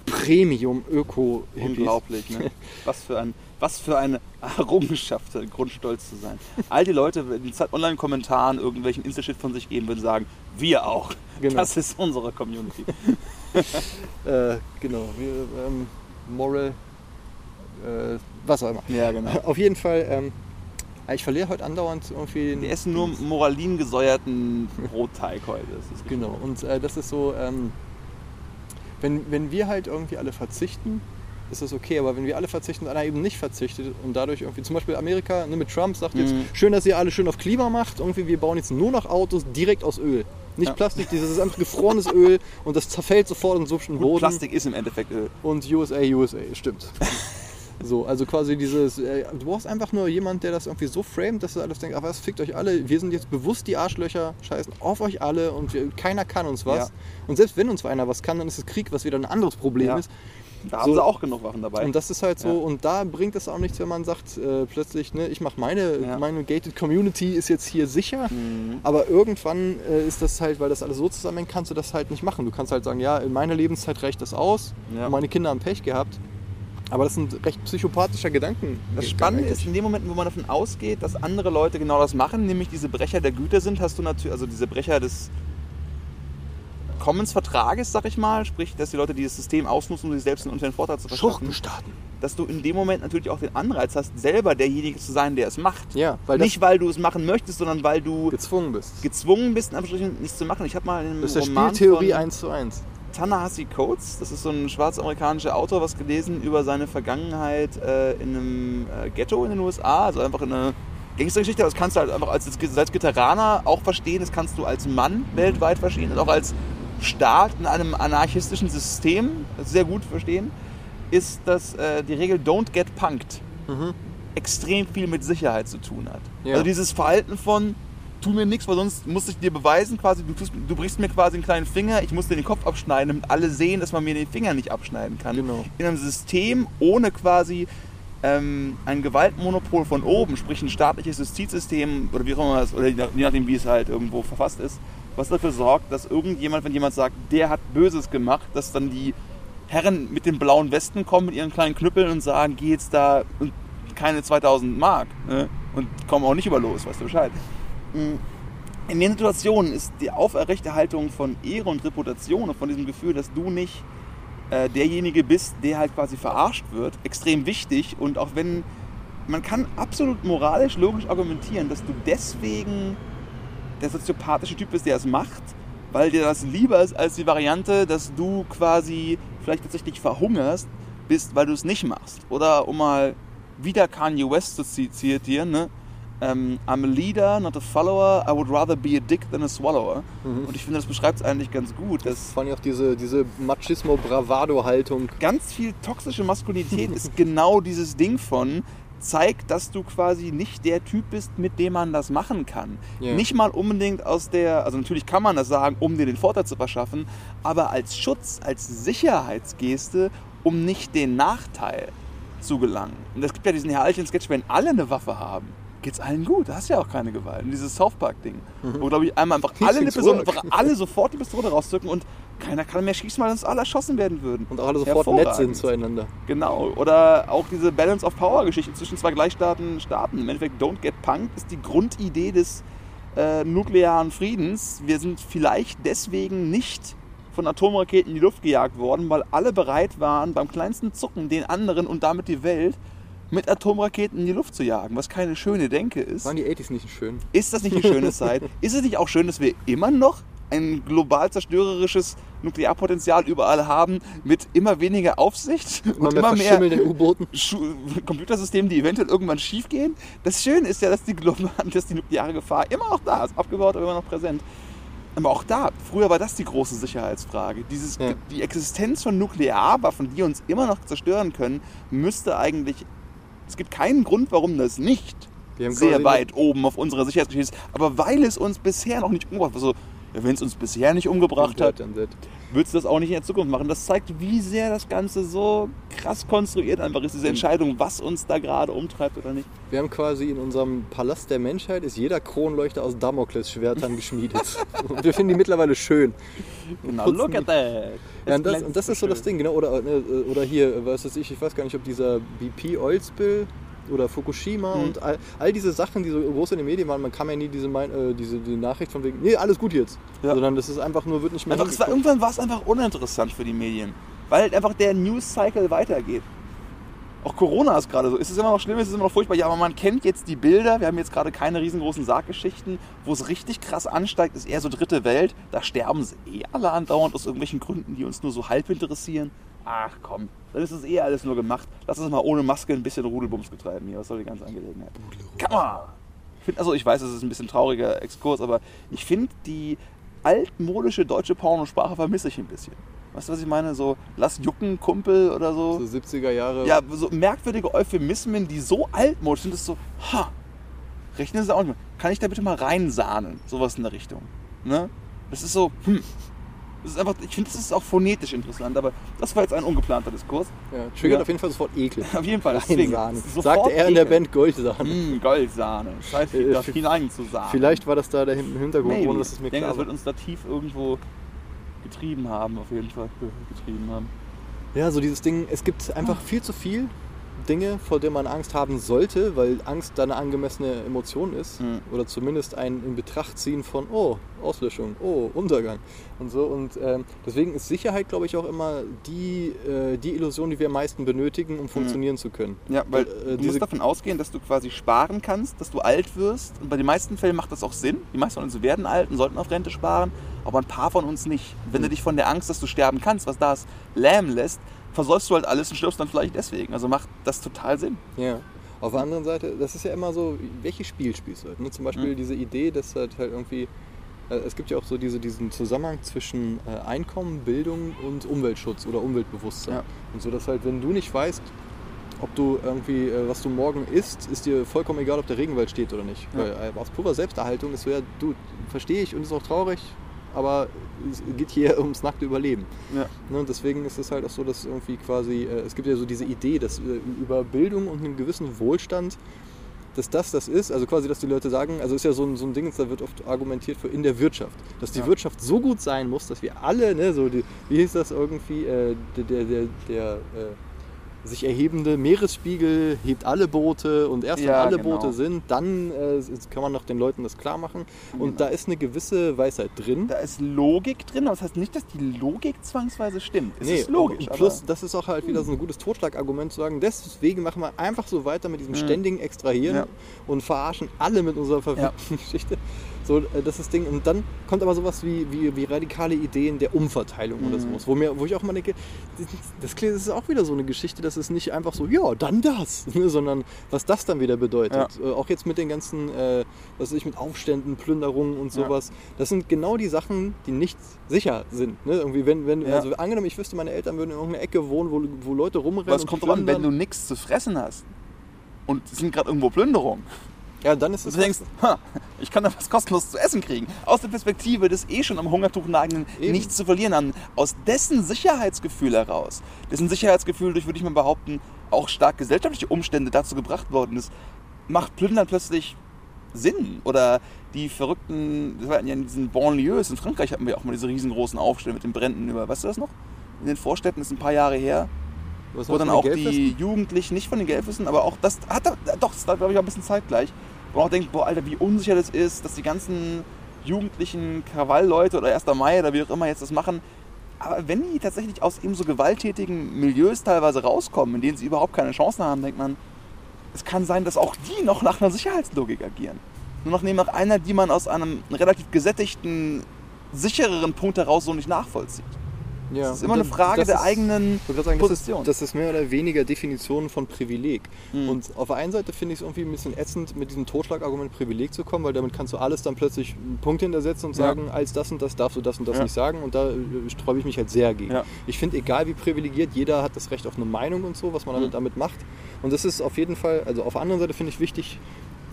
Premium-Öko. Unglaublich, ne? Was für, ein, was für eine Errungenschaft, ein Grund stolz zu sein. All die Leute, die in Online-Kommentaren irgendwelchen Insta-Shit von sich geben, würden sagen, wir auch. Genau. Das ist unsere Community. Äh, genau, wir, ähm, Moral, äh, was auch immer. Ja, genau. Auf jeden Fall, ähm, ich verliere heute andauernd irgendwie Wir essen nur Moralin gesäuerten Brotteig heute. Genau, und äh, das ist so, ähm, wenn, wenn wir halt irgendwie alle verzichten, ist das okay, aber wenn wir alle verzichten und einer eben nicht verzichtet und dadurch irgendwie, zum Beispiel Amerika ne, mit Trump sagt jetzt, Mhm. schön, dass ihr alle schön auf Klima macht, irgendwie wir bauen jetzt nur noch Autos direkt aus Öl. Nicht Ja. Plastik, dieses ist einfach gefrorenes Öl und das zerfällt sofort in so Boden. Plastik ist im Endeffekt Öl. Und USA, USA, stimmt. So, also quasi dieses, äh, du brauchst einfach nur jemand, der das irgendwie so framet, dass du alles denkst, ach was, fickt euch alle, wir sind jetzt bewusst die Arschlöcher, scheißen auf euch alle und wir, keiner kann uns was. Ja. Und selbst wenn uns einer was kann, dann ist es Krieg, was wieder ein anderes Problem Ja. ist. Da haben So. sie auch genug Waffen dabei. Und das ist halt so, Ja. und da bringt es auch nichts, wenn man sagt, äh, plötzlich, ne, ich mache meine, Ja. meine gated Community ist jetzt hier sicher. Mhm. Aber irgendwann äh, ist das halt, weil das alles so zusammenhängt, kannst du das halt nicht machen. Du kannst halt sagen, ja, in meiner Lebenszeit reicht das aus. Ja. Und meine Kinder haben Pech gehabt. Aber das sind recht psychopathischer Gedanken. Das Spannende ist, in dem Moment, wo man davon ausgeht, dass andere Leute genau das machen, nämlich diese Brecher der Güter sind, hast du natürlich, also diese Brecher des Commons-Vertrages, sag ich mal, sprich, dass die Leute dieses System ausnutzen, um sich selbst einen unfairen Vorteil zu verschaffen, Schurkenstaaten. dass du in dem Moment natürlich auch den Anreiz hast, selber derjenige zu sein, der es macht. Ja, weil Nicht, weil du es machen möchtest, sondern weil du gezwungen bist. gezwungen bist, in Anführungsstrichen nichts zu machen. Ich habe mal in einem Das ist der Roman Spieltheorie von 1 zu 1. Ta-Nehisi Coates, das ist so ein schwarzamerikanischer Autor, was gelesen über seine Vergangenheit äh, in einem äh, Ghetto in den USA, also einfach in eine Gangstergeschichte, das kannst du halt einfach als Salzgitteraner auch verstehen, das kannst du als Mann weltweit verstehen und auch als Staat in einem anarchistischen System sehr gut verstehen, ist, dass äh, die Regel Don't get punked Mhm. extrem viel mit Sicherheit zu tun hat. Ja. Also dieses Verhalten von tu mir nichts, weil sonst muss ich dir beweisen, quasi, du, tust, du brichst mir quasi einen kleinen Finger, ich muss dir den Kopf abschneiden, damit alle sehen, dass man mir den Finger nicht abschneiden kann. Genau. In einem System ohne quasi ähm, ein Gewaltmonopol von oben, sprich ein staatliches Justizsystem oder wie auch immer das, oder je nach- je nachdem, wie es halt irgendwo verfasst ist, was dafür sorgt, dass irgendjemand, wenn jemand sagt, der hat Böses gemacht, dass dann die Herren mit den blauen Westen kommen mit ihren kleinen Knüppeln und sagen, geh jetzt da und keine 2000 Mark ne? und kommen auch nicht über los, weißt du Bescheid. In den Situationen ist die Aufrechterhaltung von Ehre und Reputation und von diesem Gefühl, dass du nicht äh, derjenige bist, der halt quasi verarscht wird, extrem wichtig. Und auch wenn man kann absolut moralisch, logisch argumentieren, dass du deswegen der soziopathische Typ bist, der es macht, weil dir das lieber ist als die Variante, dass du quasi vielleicht tatsächlich verhungerst bist, weil du es nicht machst. Oder um mal wieder Kanye West zu zi- zitieren, ne? Ähm, I'm a leader, not a follower. I would rather be a dick than a swallower. Mhm. Und ich finde, das beschreibt es eigentlich ganz gut. Das fand ich auch diese, diese Machismo-Bravado-Haltung. ganz viel toxische Maskulinität ist genau dieses Ding von zeigt, dass du quasi nicht der Typ bist, mit dem man das machen kann. Ja. Nicht mal unbedingt aus der, also natürlich kann man das sagen, um dir den Vorteil zu verschaffen, aber als Schutz, als Sicherheitsgeste, um nicht den Nachteil zu gelangen. Und es gibt ja diesen herrlichen Sketch, wenn alle eine Waffe haben, geht's allen gut. Da hast du ja auch keine Gewalt. Und dieses South Park-Ding, wo, glaube ich, einmal einfach alle eine Person, einfach alle sofort die Pistole rauszücken und keiner kann mehr schießen, weil uns alle erschossen werden würden. Und auch alle sofort nett sind zueinander. Genau. Oder auch diese Balance of Power Geschichte zwischen zwei gleichstarken Staaten. Im Endeffekt, Don't Get Punked ist die Grundidee des äh, nuklearen Friedens. Wir sind vielleicht deswegen nicht von Atomraketen in die Luft gejagt worden, weil alle bereit waren, beim kleinsten Zucken den anderen und damit die Welt mit Atomraketen in die Luft zu jagen, was keine schöne Denke ist. Waren die 80s nicht schön? Ist das nicht eine schöne Zeit? Ist es nicht auch schön, dass wir immer noch ein global zerstörerisches Nuklearpotenzial überall haben mit immer weniger Aufsicht Immer und immer mehr U-Booten. Computersystemen, die eventuell irgendwann schief gehen? Das Schöne ist ja, dass die, dass die nukleare Gefahr immer noch da ist, abgebaut, aber immer noch präsent. Aber auch da, früher war das die große Sicherheitsfrage. Dieses, Ja. Die Existenz von Nuklearwaffen, die uns immer noch zerstören können, müsste eigentlich. Es gibt keinen Grund, warum das nicht sehr weit oben auf unserer Sicherheitsgeschichte ist. Aber weil es uns bisher noch nicht umgebracht hat, also, wenn es uns bisher nicht umgebracht hat, wird- es das auch nicht in der Zukunft machen. Das zeigt, wie sehr das Ganze so krass konstruiert einfach ist, diese Entscheidung, was uns da gerade umtreibt oder nicht. Wir haben quasi in unserem Palast der Menschheit ist jeder Kronleuchter aus Damoklesschwertern geschmiedet. Und wir finden die mittlerweile schön. Genau, look at that. Ja, und das, und das ist so das. Ding, genau. Oder, äh, oder hier, was weiß ich, ich weiß gar nicht, ob dieser BP Oil Spill oder Fukushima Mhm. und all, all diese Sachen, die so groß in den Medien waren, man kann ja nie diese, äh, diese die Nachricht von wegen, nee, alles gut jetzt. Ja. Sondern das ist einfach nur, wird nicht mehr Einfach, es war, irgendwann war es einfach uninteressant für die Medien, weil halt einfach der News-Cycle weitergeht. Auch Corona ist gerade so. Ist es immer noch schlimm, ist es immer noch furchtbar? Ja, aber man kennt jetzt die Bilder. Wir haben jetzt gerade keine riesengroßen Sarggeschichten. Wo es richtig krass ansteigt, ist eher so dritte Welt. Da sterben sie eh alle andauernd aus irgendwelchen Gründen, die uns nur so halb interessieren. Ach komm, dann ist es eh alles nur gemacht. Lass uns mal ohne Maske ein bisschen Rudelbums betreiben hier. Was soll die ganze Angelegenheit? Come on! Ich find, also ich weiß, es ist ein bisschen trauriger Exkurs, aber ich finde die altmodische deutsche Pornosprache vermisse ich ein bisschen. Weißt du, was ich meine? So, lass jucken, Kumpel oder so. So 70er Jahre. Ja, so merkwürdige Euphemismen, die so altmodisch sind, ist so, ha, rechnen Sie auch nicht mehr. Kann ich da bitte mal reinsahnen? Sowas in der Richtung. Ne? Das ist so, hm. Ist einfach, ich finde, das ist auch phonetisch interessant, aber das war jetzt ein ungeplanter Diskurs. ja, triggert Ja. auf jeden Fall sofort Ekel. Auf jeden Fall, deswegen. Sofort Sagte er in der. Band Goldsahne. Hm, Goldsahne. Scheiße, Äh, da hinein zu sagen. Vielleicht war das da der Hin- Hintergrund, Maybe. ohne dass es mir ich denke, klar das wird uns da tief irgendwo getrieben haben, auf jeden Fall. Getrieben haben. Ja, so dieses Ding, es gibt einfach viel zu viel Dinge, vor denen man Angst haben sollte, weil Angst da eine angemessene Emotion ist. Mhm. Oder zumindest ein in Betracht ziehen von, oh, Auslöschung, oh, Untergang und so. Und ähm, deswegen ist Sicherheit, glaube ich, auch immer die, äh, die Illusion, die wir am meisten benötigen, um funktionieren zu können. Ja, weil Äh, du diese- musst davon ausgehen, dass du quasi sparen kannst, dass du alt wirst. Und bei den meisten Fällen macht das auch Sinn. Die meisten von uns werden alt und sollten auf Rente sparen, aber ein paar von uns nicht. Wenn du dich von der Angst, dass du sterben kannst, was da ist, lähmen lässt, versäufst du halt alles und stirbst dann vielleicht deswegen. Also macht das total Sinn. Ja. Auf der anderen Seite, das ist ja immer so, welches Spiel spielst du? halt, Ne? Zum Beispiel Mhm. diese Idee, dass halt, halt irgendwie, äh, es gibt ja auch so diese, diesen Zusammenhang zwischen äh, Einkommen, Bildung und Umweltschutz oder Umweltbewusstsein. Ja. Und so, dass halt, wenn du nicht weißt, ob du irgendwie, äh, was du morgen isst, ist dir vollkommen egal, ob der Regenwald steht oder nicht. Ja. Weil äh, aus purer Selbsterhaltung ist so, ja, du, verstehe ich und ist auch traurig, aber es geht hier ums nackte Überleben. Ja. Ne, und deswegen ist es halt auch so, dass irgendwie quasi, äh, es gibt ja so diese Idee, dass äh, über Bildung und einen gewissen Wohlstand, dass das das ist, also quasi, dass die Leute sagen, also ist ja so ein, so ein Ding, da wird oft argumentiert für in der Wirtschaft, dass die Ja. Wirtschaft so gut sein muss, dass wir alle, ne, so die, wie hieß das irgendwie, äh, der, der, der, der äh, sich erhebende Meeresspiegel hebt alle Boote und erst wenn Ja, alle genau. Boote sind, dann äh, kann man noch den Leuten das klar machen und Genau. da ist eine gewisse Weisheit drin. Da ist Logik drin, aber das heißt nicht, dass die Logik zwangsweise stimmt. Es ist logisch. Und plus, das ist auch halt wieder so ein gutes Totschlagargument zu sagen, deswegen machen wir einfach so weiter mit diesem ständigen Extrahieren Mhm. Ja. und verarschen alle mit unserer verfickten Geschichte. So, äh, das ist Ding. Und dann kommt aber sowas wie, wie, wie radikale Ideen der Umverteilung oder Mhm. sowas, wo, mir, wo ich auch mal denke, das, das ist auch wieder so eine Geschichte, dass es nicht einfach so, ja, dann das, ne, sondern was das dann wieder bedeutet. Äh, auch jetzt mit den ganzen, äh, was weiß ich, mit Aufständen, Plünderungen und Ja. sowas. Das sind genau die Sachen, die nicht sicher sind. Ne? Irgendwie, wenn, wenn, Ja. also angenommen, ich wüsste, meine Eltern würden in irgendeiner Ecke wohnen, wo, wo Leute rumrennen. Und kommt drauf an, wenn du plündern. nichts zu fressen hast. und es sind gerade irgendwo Plünderungen. Ja, dann ist es du denkst, ha, ich kann da was kostenlos zu essen kriegen. Aus der Perspektive des eh schon am Hungertuch nagenden Eben. nichts zu verlieren haben. Aus dessen Sicherheitsgefühl heraus, dessen Sicherheitsgefühl durch, würde ich mal behaupten, auch stark gesellschaftliche Umstände dazu gebracht worden ist, macht Plündern plötzlich Sinn. Oder die verrückten, das war ja in diesen Banlieues in Frankreich hatten wir auch mal diese riesengroßen Aufstände mit den Bränden über, weißt du das noch? In den Vorstädten ist ein paar Jahre her, Was wo dann auch die? Jugendlichen, nicht von den Gelbwissen, aber auch das hat doch, das war glaube ich auch ein bisschen zeitgleich, man auch denkt, boah, Alter, wie unsicher das ist, dass die ganzen jugendlichen Krawallleute oder 1. Mai oder wie auch immer jetzt das machen. Aber wenn die tatsächlich aus eben so gewalttätigen Milieus teilweise rauskommen, in denen sie überhaupt keine Chancen haben, denkt man, es kann sein, dass auch die noch nach einer Sicherheitslogik agieren. Nur noch nach einer, die man aus einem relativ gesättigten, sichereren Punkt heraus so nicht nachvollzieht. Ja, Es ist immer eine Frage der ist- eigenen sagen, das ist, Position. das ist mehr oder weniger Definition von Privileg. Mhm. Und auf der einen Seite finde ich es irgendwie ein bisschen ätzend, mit diesem Totschlagargument Privileg zu kommen, weil damit kannst du alles dann plötzlich einen Punkt hintersetzen und Ja. sagen, als das und das darfst du das und das Ja. nicht sagen. Und da äh, sträube ich mich halt sehr gegen. Ja. Ich finde, egal wie privilegiert, jeder hat das Recht auf eine Meinung und so, was man damit, Mhm. damit macht. Und das ist auf jeden Fall, also auf der anderen Seite finde ich wichtig,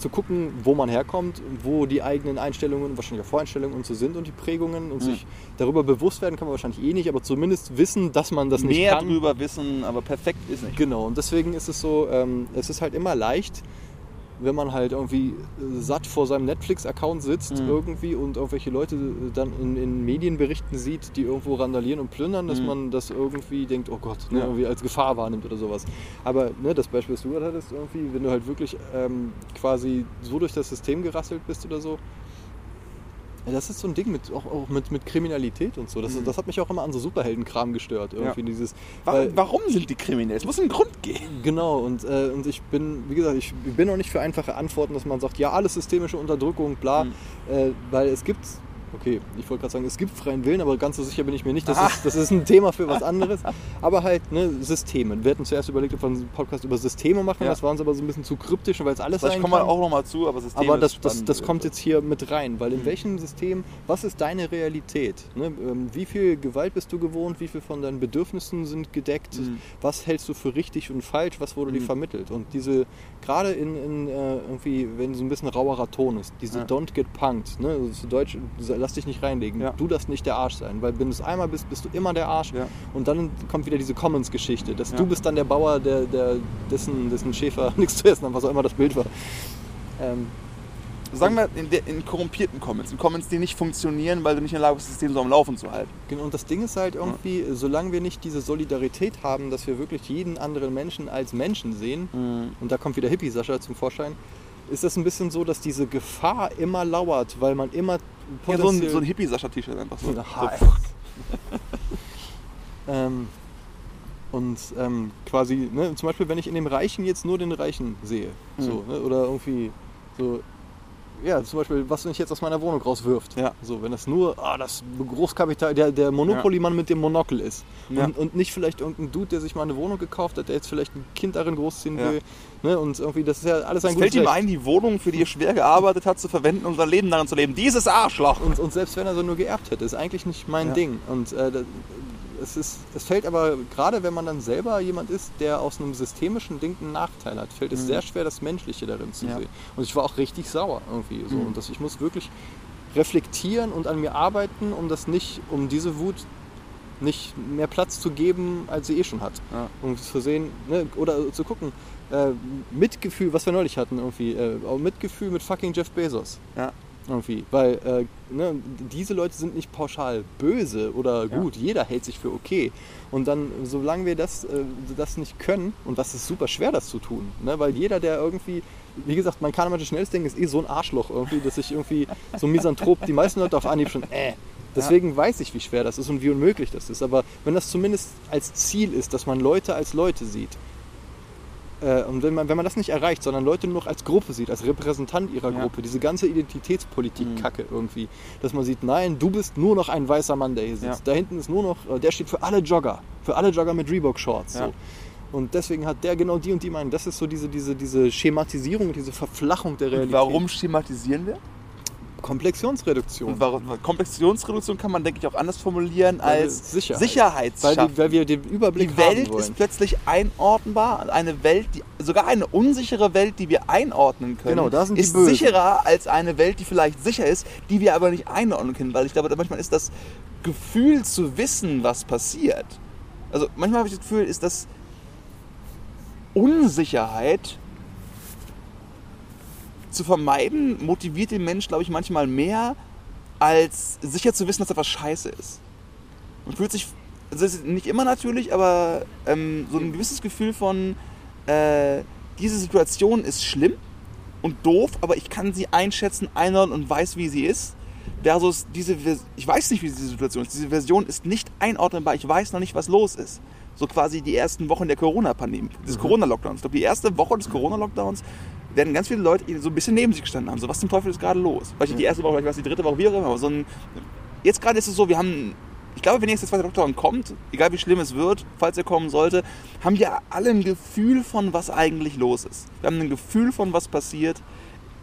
zu gucken, wo man herkommt, wo die eigenen Einstellungen, wahrscheinlich auch Voreinstellungen und so sind und die Prägungen und Mhm. sich darüber bewusst werden kann man wahrscheinlich eh nicht, aber zumindest wissen, dass man das nicht mehr kann. drüber wissen, aber perfekt ist nicht. Genau, und deswegen ist es so, ähm, es ist halt immer leicht, wenn man halt irgendwie äh, satt vor seinem Netflix-Account sitzt Mhm. irgendwie und irgendwelche Leute äh, dann in, in Medienberichten sieht, die irgendwo randalieren und plündern, dass Mhm. man das irgendwie denkt, oh Gott, ne, Ja. irgendwie als Gefahr wahrnimmt oder sowas. Aber ne, das Beispiel, was du gerade hattest, irgendwie, wenn du halt wirklich ähm, quasi so durch das System gerasselt bist oder so, ja, das ist so ein Ding mit, auch, auch mit, mit Kriminalität und so. Das, Mhm. das hat mich auch immer an so Superheldenkram gestört. Irgendwie dieses, Wa- weil- Warum sind die kriminell? Es muss einen Grund geben. Genau, und, äh, und ich bin, wie gesagt, ich bin auch nicht für einfache Antworten, dass man sagt, ja, alles systemische Unterdrückung, bla, Mhm. äh, weil es gibt, okay, ich wollte gerade sagen, es gibt freien Willen, aber ganz so sicher bin ich mir nicht, das, Ah. ist, das ist ein Thema für was anderes, aber halt, ne, Systeme. Wir hatten zuerst überlegt, ob wir einen Podcast über Systeme machen, Ja. das war uns aber so ein bisschen zu kryptisch, weil es alles Vielleicht sein kommen wir auch nochmal zu, aber System Aber ist das, das, das kommt jetzt hier mit rein, weil in Mhm. welchem System, was ist deine Realität? Ne? Ähm, Wie viel Gewalt bist du gewohnt? Wie viel von deinen Bedürfnissen sind gedeckt? Mhm. Was hältst du für richtig und falsch? Was wurde dir Mhm. vermittelt? Und diese, gerade in, in äh, irgendwie, wenn so ein bisschen rauerer Ton ist, diese Ja. Don't get punked, ne? also zu Deutsch, lass dich nicht reinlegen, Ja. du darfst nicht der Arsch sein, weil wenn du es einmal bist, bist du immer der Arsch. Ja. Und dann kommt wieder diese Commons-Geschichte, dass Ja. du bist dann der Bauer, der, der, dessen, dessen Schäfer nichts zu essen haben, was auch immer das Bild war. Ähm, Sagen wir in, der, in korrumpierten Comments, in Comments, die nicht funktionieren, weil du nicht in der Lage bist, das System so am Laufen zu halten. Genau, und das Ding ist halt irgendwie, solange wir nicht diese Solidarität haben, dass wir wirklich jeden anderen Menschen als Menschen sehen, und da kommt wieder Hippie-Sascha zum Vorschein, ist das ein bisschen so, dass diese Gefahr immer lauert, weil man immer Ja, so ein, so ein Hippie-Sascha-T-Shirt einfach so. Aha, so. ähm, und ähm, quasi, ne, zum Beispiel, wenn ich in dem Reichen jetzt nur den Reichen sehe, so, Mhm. ne, oder irgendwie so, ja, zum Beispiel, was mich jetzt aus meiner Wohnung rauswirft. Ja. So, wenn das nur ah, das Großkapital, der, der Monopoly-Mann mit dem Monokel ist. Ja. Und, und nicht vielleicht irgendein Dude, der sich mal eine Wohnung gekauft hat, der jetzt vielleicht ein Kind darin großziehen Ja. will. Ne? Und irgendwie, das ist ja alles ein Es fällt gutes ihm Recht. ein, die Wohnung, für die er schwer gearbeitet hat, zu verwenden, um sein Leben darin zu leben. Dieses Arschloch! Und, und selbst wenn er so nur geerbt hätte, ist eigentlich nicht mein Ja. Ding. Und äh, das, es, ist, es fällt aber, gerade wenn man dann selber jemand ist, der aus einem systemischen Ding einen Nachteil hat, fällt es Mhm. sehr schwer, das Menschliche darin zu Ja. sehen. Und ich war auch richtig sauer irgendwie. So. Mhm. Und das, ich muss wirklich reflektieren und an mir arbeiten, um das nicht, um diese Wut nicht mehr Platz zu geben, als sie eh schon hat. Ja. Um zu sehen, ne, oder zu gucken, äh, Mitgefühl, was wir neulich hatten, irgendwie, äh, auch Mitgefühl mit fucking Jeff Bezos. Ja. Irgendwie. Weil äh, ne, diese Leute sind nicht pauschal böse oder Ja. gut, jeder hält sich für okay. Und dann, solange wir das, äh, das nicht können, und das ist super schwer, das zu tun, ne, weil jeder, der irgendwie, wie gesagt, mein kanadisches Schnellsdenken ist eh so ein Arschloch irgendwie, dass ich irgendwie so ein Misanthrop, die meisten Leute auf Anhieb schon, äh. Deswegen weiß ich, wie schwer das ist und wie unmöglich das ist. Aber wenn das zumindest als Ziel ist, dass man Leute als Leute sieht, äh, und wenn man, wenn man das nicht erreicht, sondern Leute nur noch als Gruppe sieht, als Repräsentant ihrer Ja. Gruppe, diese ganze Mhm. Identitätspolitik-Kacke irgendwie, dass man sieht, nein, du bist nur noch ein weißer Mann, der hier sitzt. Ja. Da hinten ist nur noch, äh, der steht für alle Jogger, für alle Jogger mit Reebok-Shorts. Ja. So. Und deswegen hat der genau die und die Meinung. Das ist so diese, diese, diese Schematisierung, diese Verflachung der Und Realität. warum schematisieren wir? Komplexionsreduktion. Und warum, Komplexionsreduktion kann man, denke ich, auch anders formulieren als Sicherheit. Sicherheitsschaffen. Weil, die, weil wir den Überblick die Welt haben ist plötzlich einordnbar. Eine Welt, die, sogar eine unsichere Welt, die wir einordnen können, Genau, da sind die ist Bösen. sicherer als eine Welt, die vielleicht sicher ist, die wir aber nicht einordnen können. Weil ich glaube, manchmal ist das Gefühl zu wissen, was passiert. Also manchmal habe ich das Gefühl, ist das Unsicherheit zu vermeiden, motiviert den Mensch, glaube ich, manchmal mehr, als sicher zu wissen, dass etwas scheiße ist. Man fühlt sich, also nicht immer natürlich, aber ähm, so ein gewisses Gefühl von, äh, diese Situation ist schlimm und doof, aber ich kann sie einschätzen, einordnen und weiß, wie sie ist. Versus diese, ich weiß nicht, wie diese Situation ist. Diese Version ist nicht einordnbar, ich weiß noch nicht, was los ist. So quasi die ersten Wochen der Corona-Pandemie, des Corona-Lockdowns. Ich glaube, die erste Woche des Corona-Lockdowns werden ganz viele Leute so ein bisschen neben sich gestanden haben. So, was zum Teufel ist gerade los? Vielleicht nicht die erste Woche, vielleicht war es die dritte Woche, wie auch immer. Aber so ein, jetzt gerade ist es so, wir haben, ich glaube, wenn jetzt der zweite Lockdown kommt, egal wie schlimm es wird, falls er kommen sollte, haben wir alle ein Gefühl von, was eigentlich los ist. Wir haben ein Gefühl von, was passiert.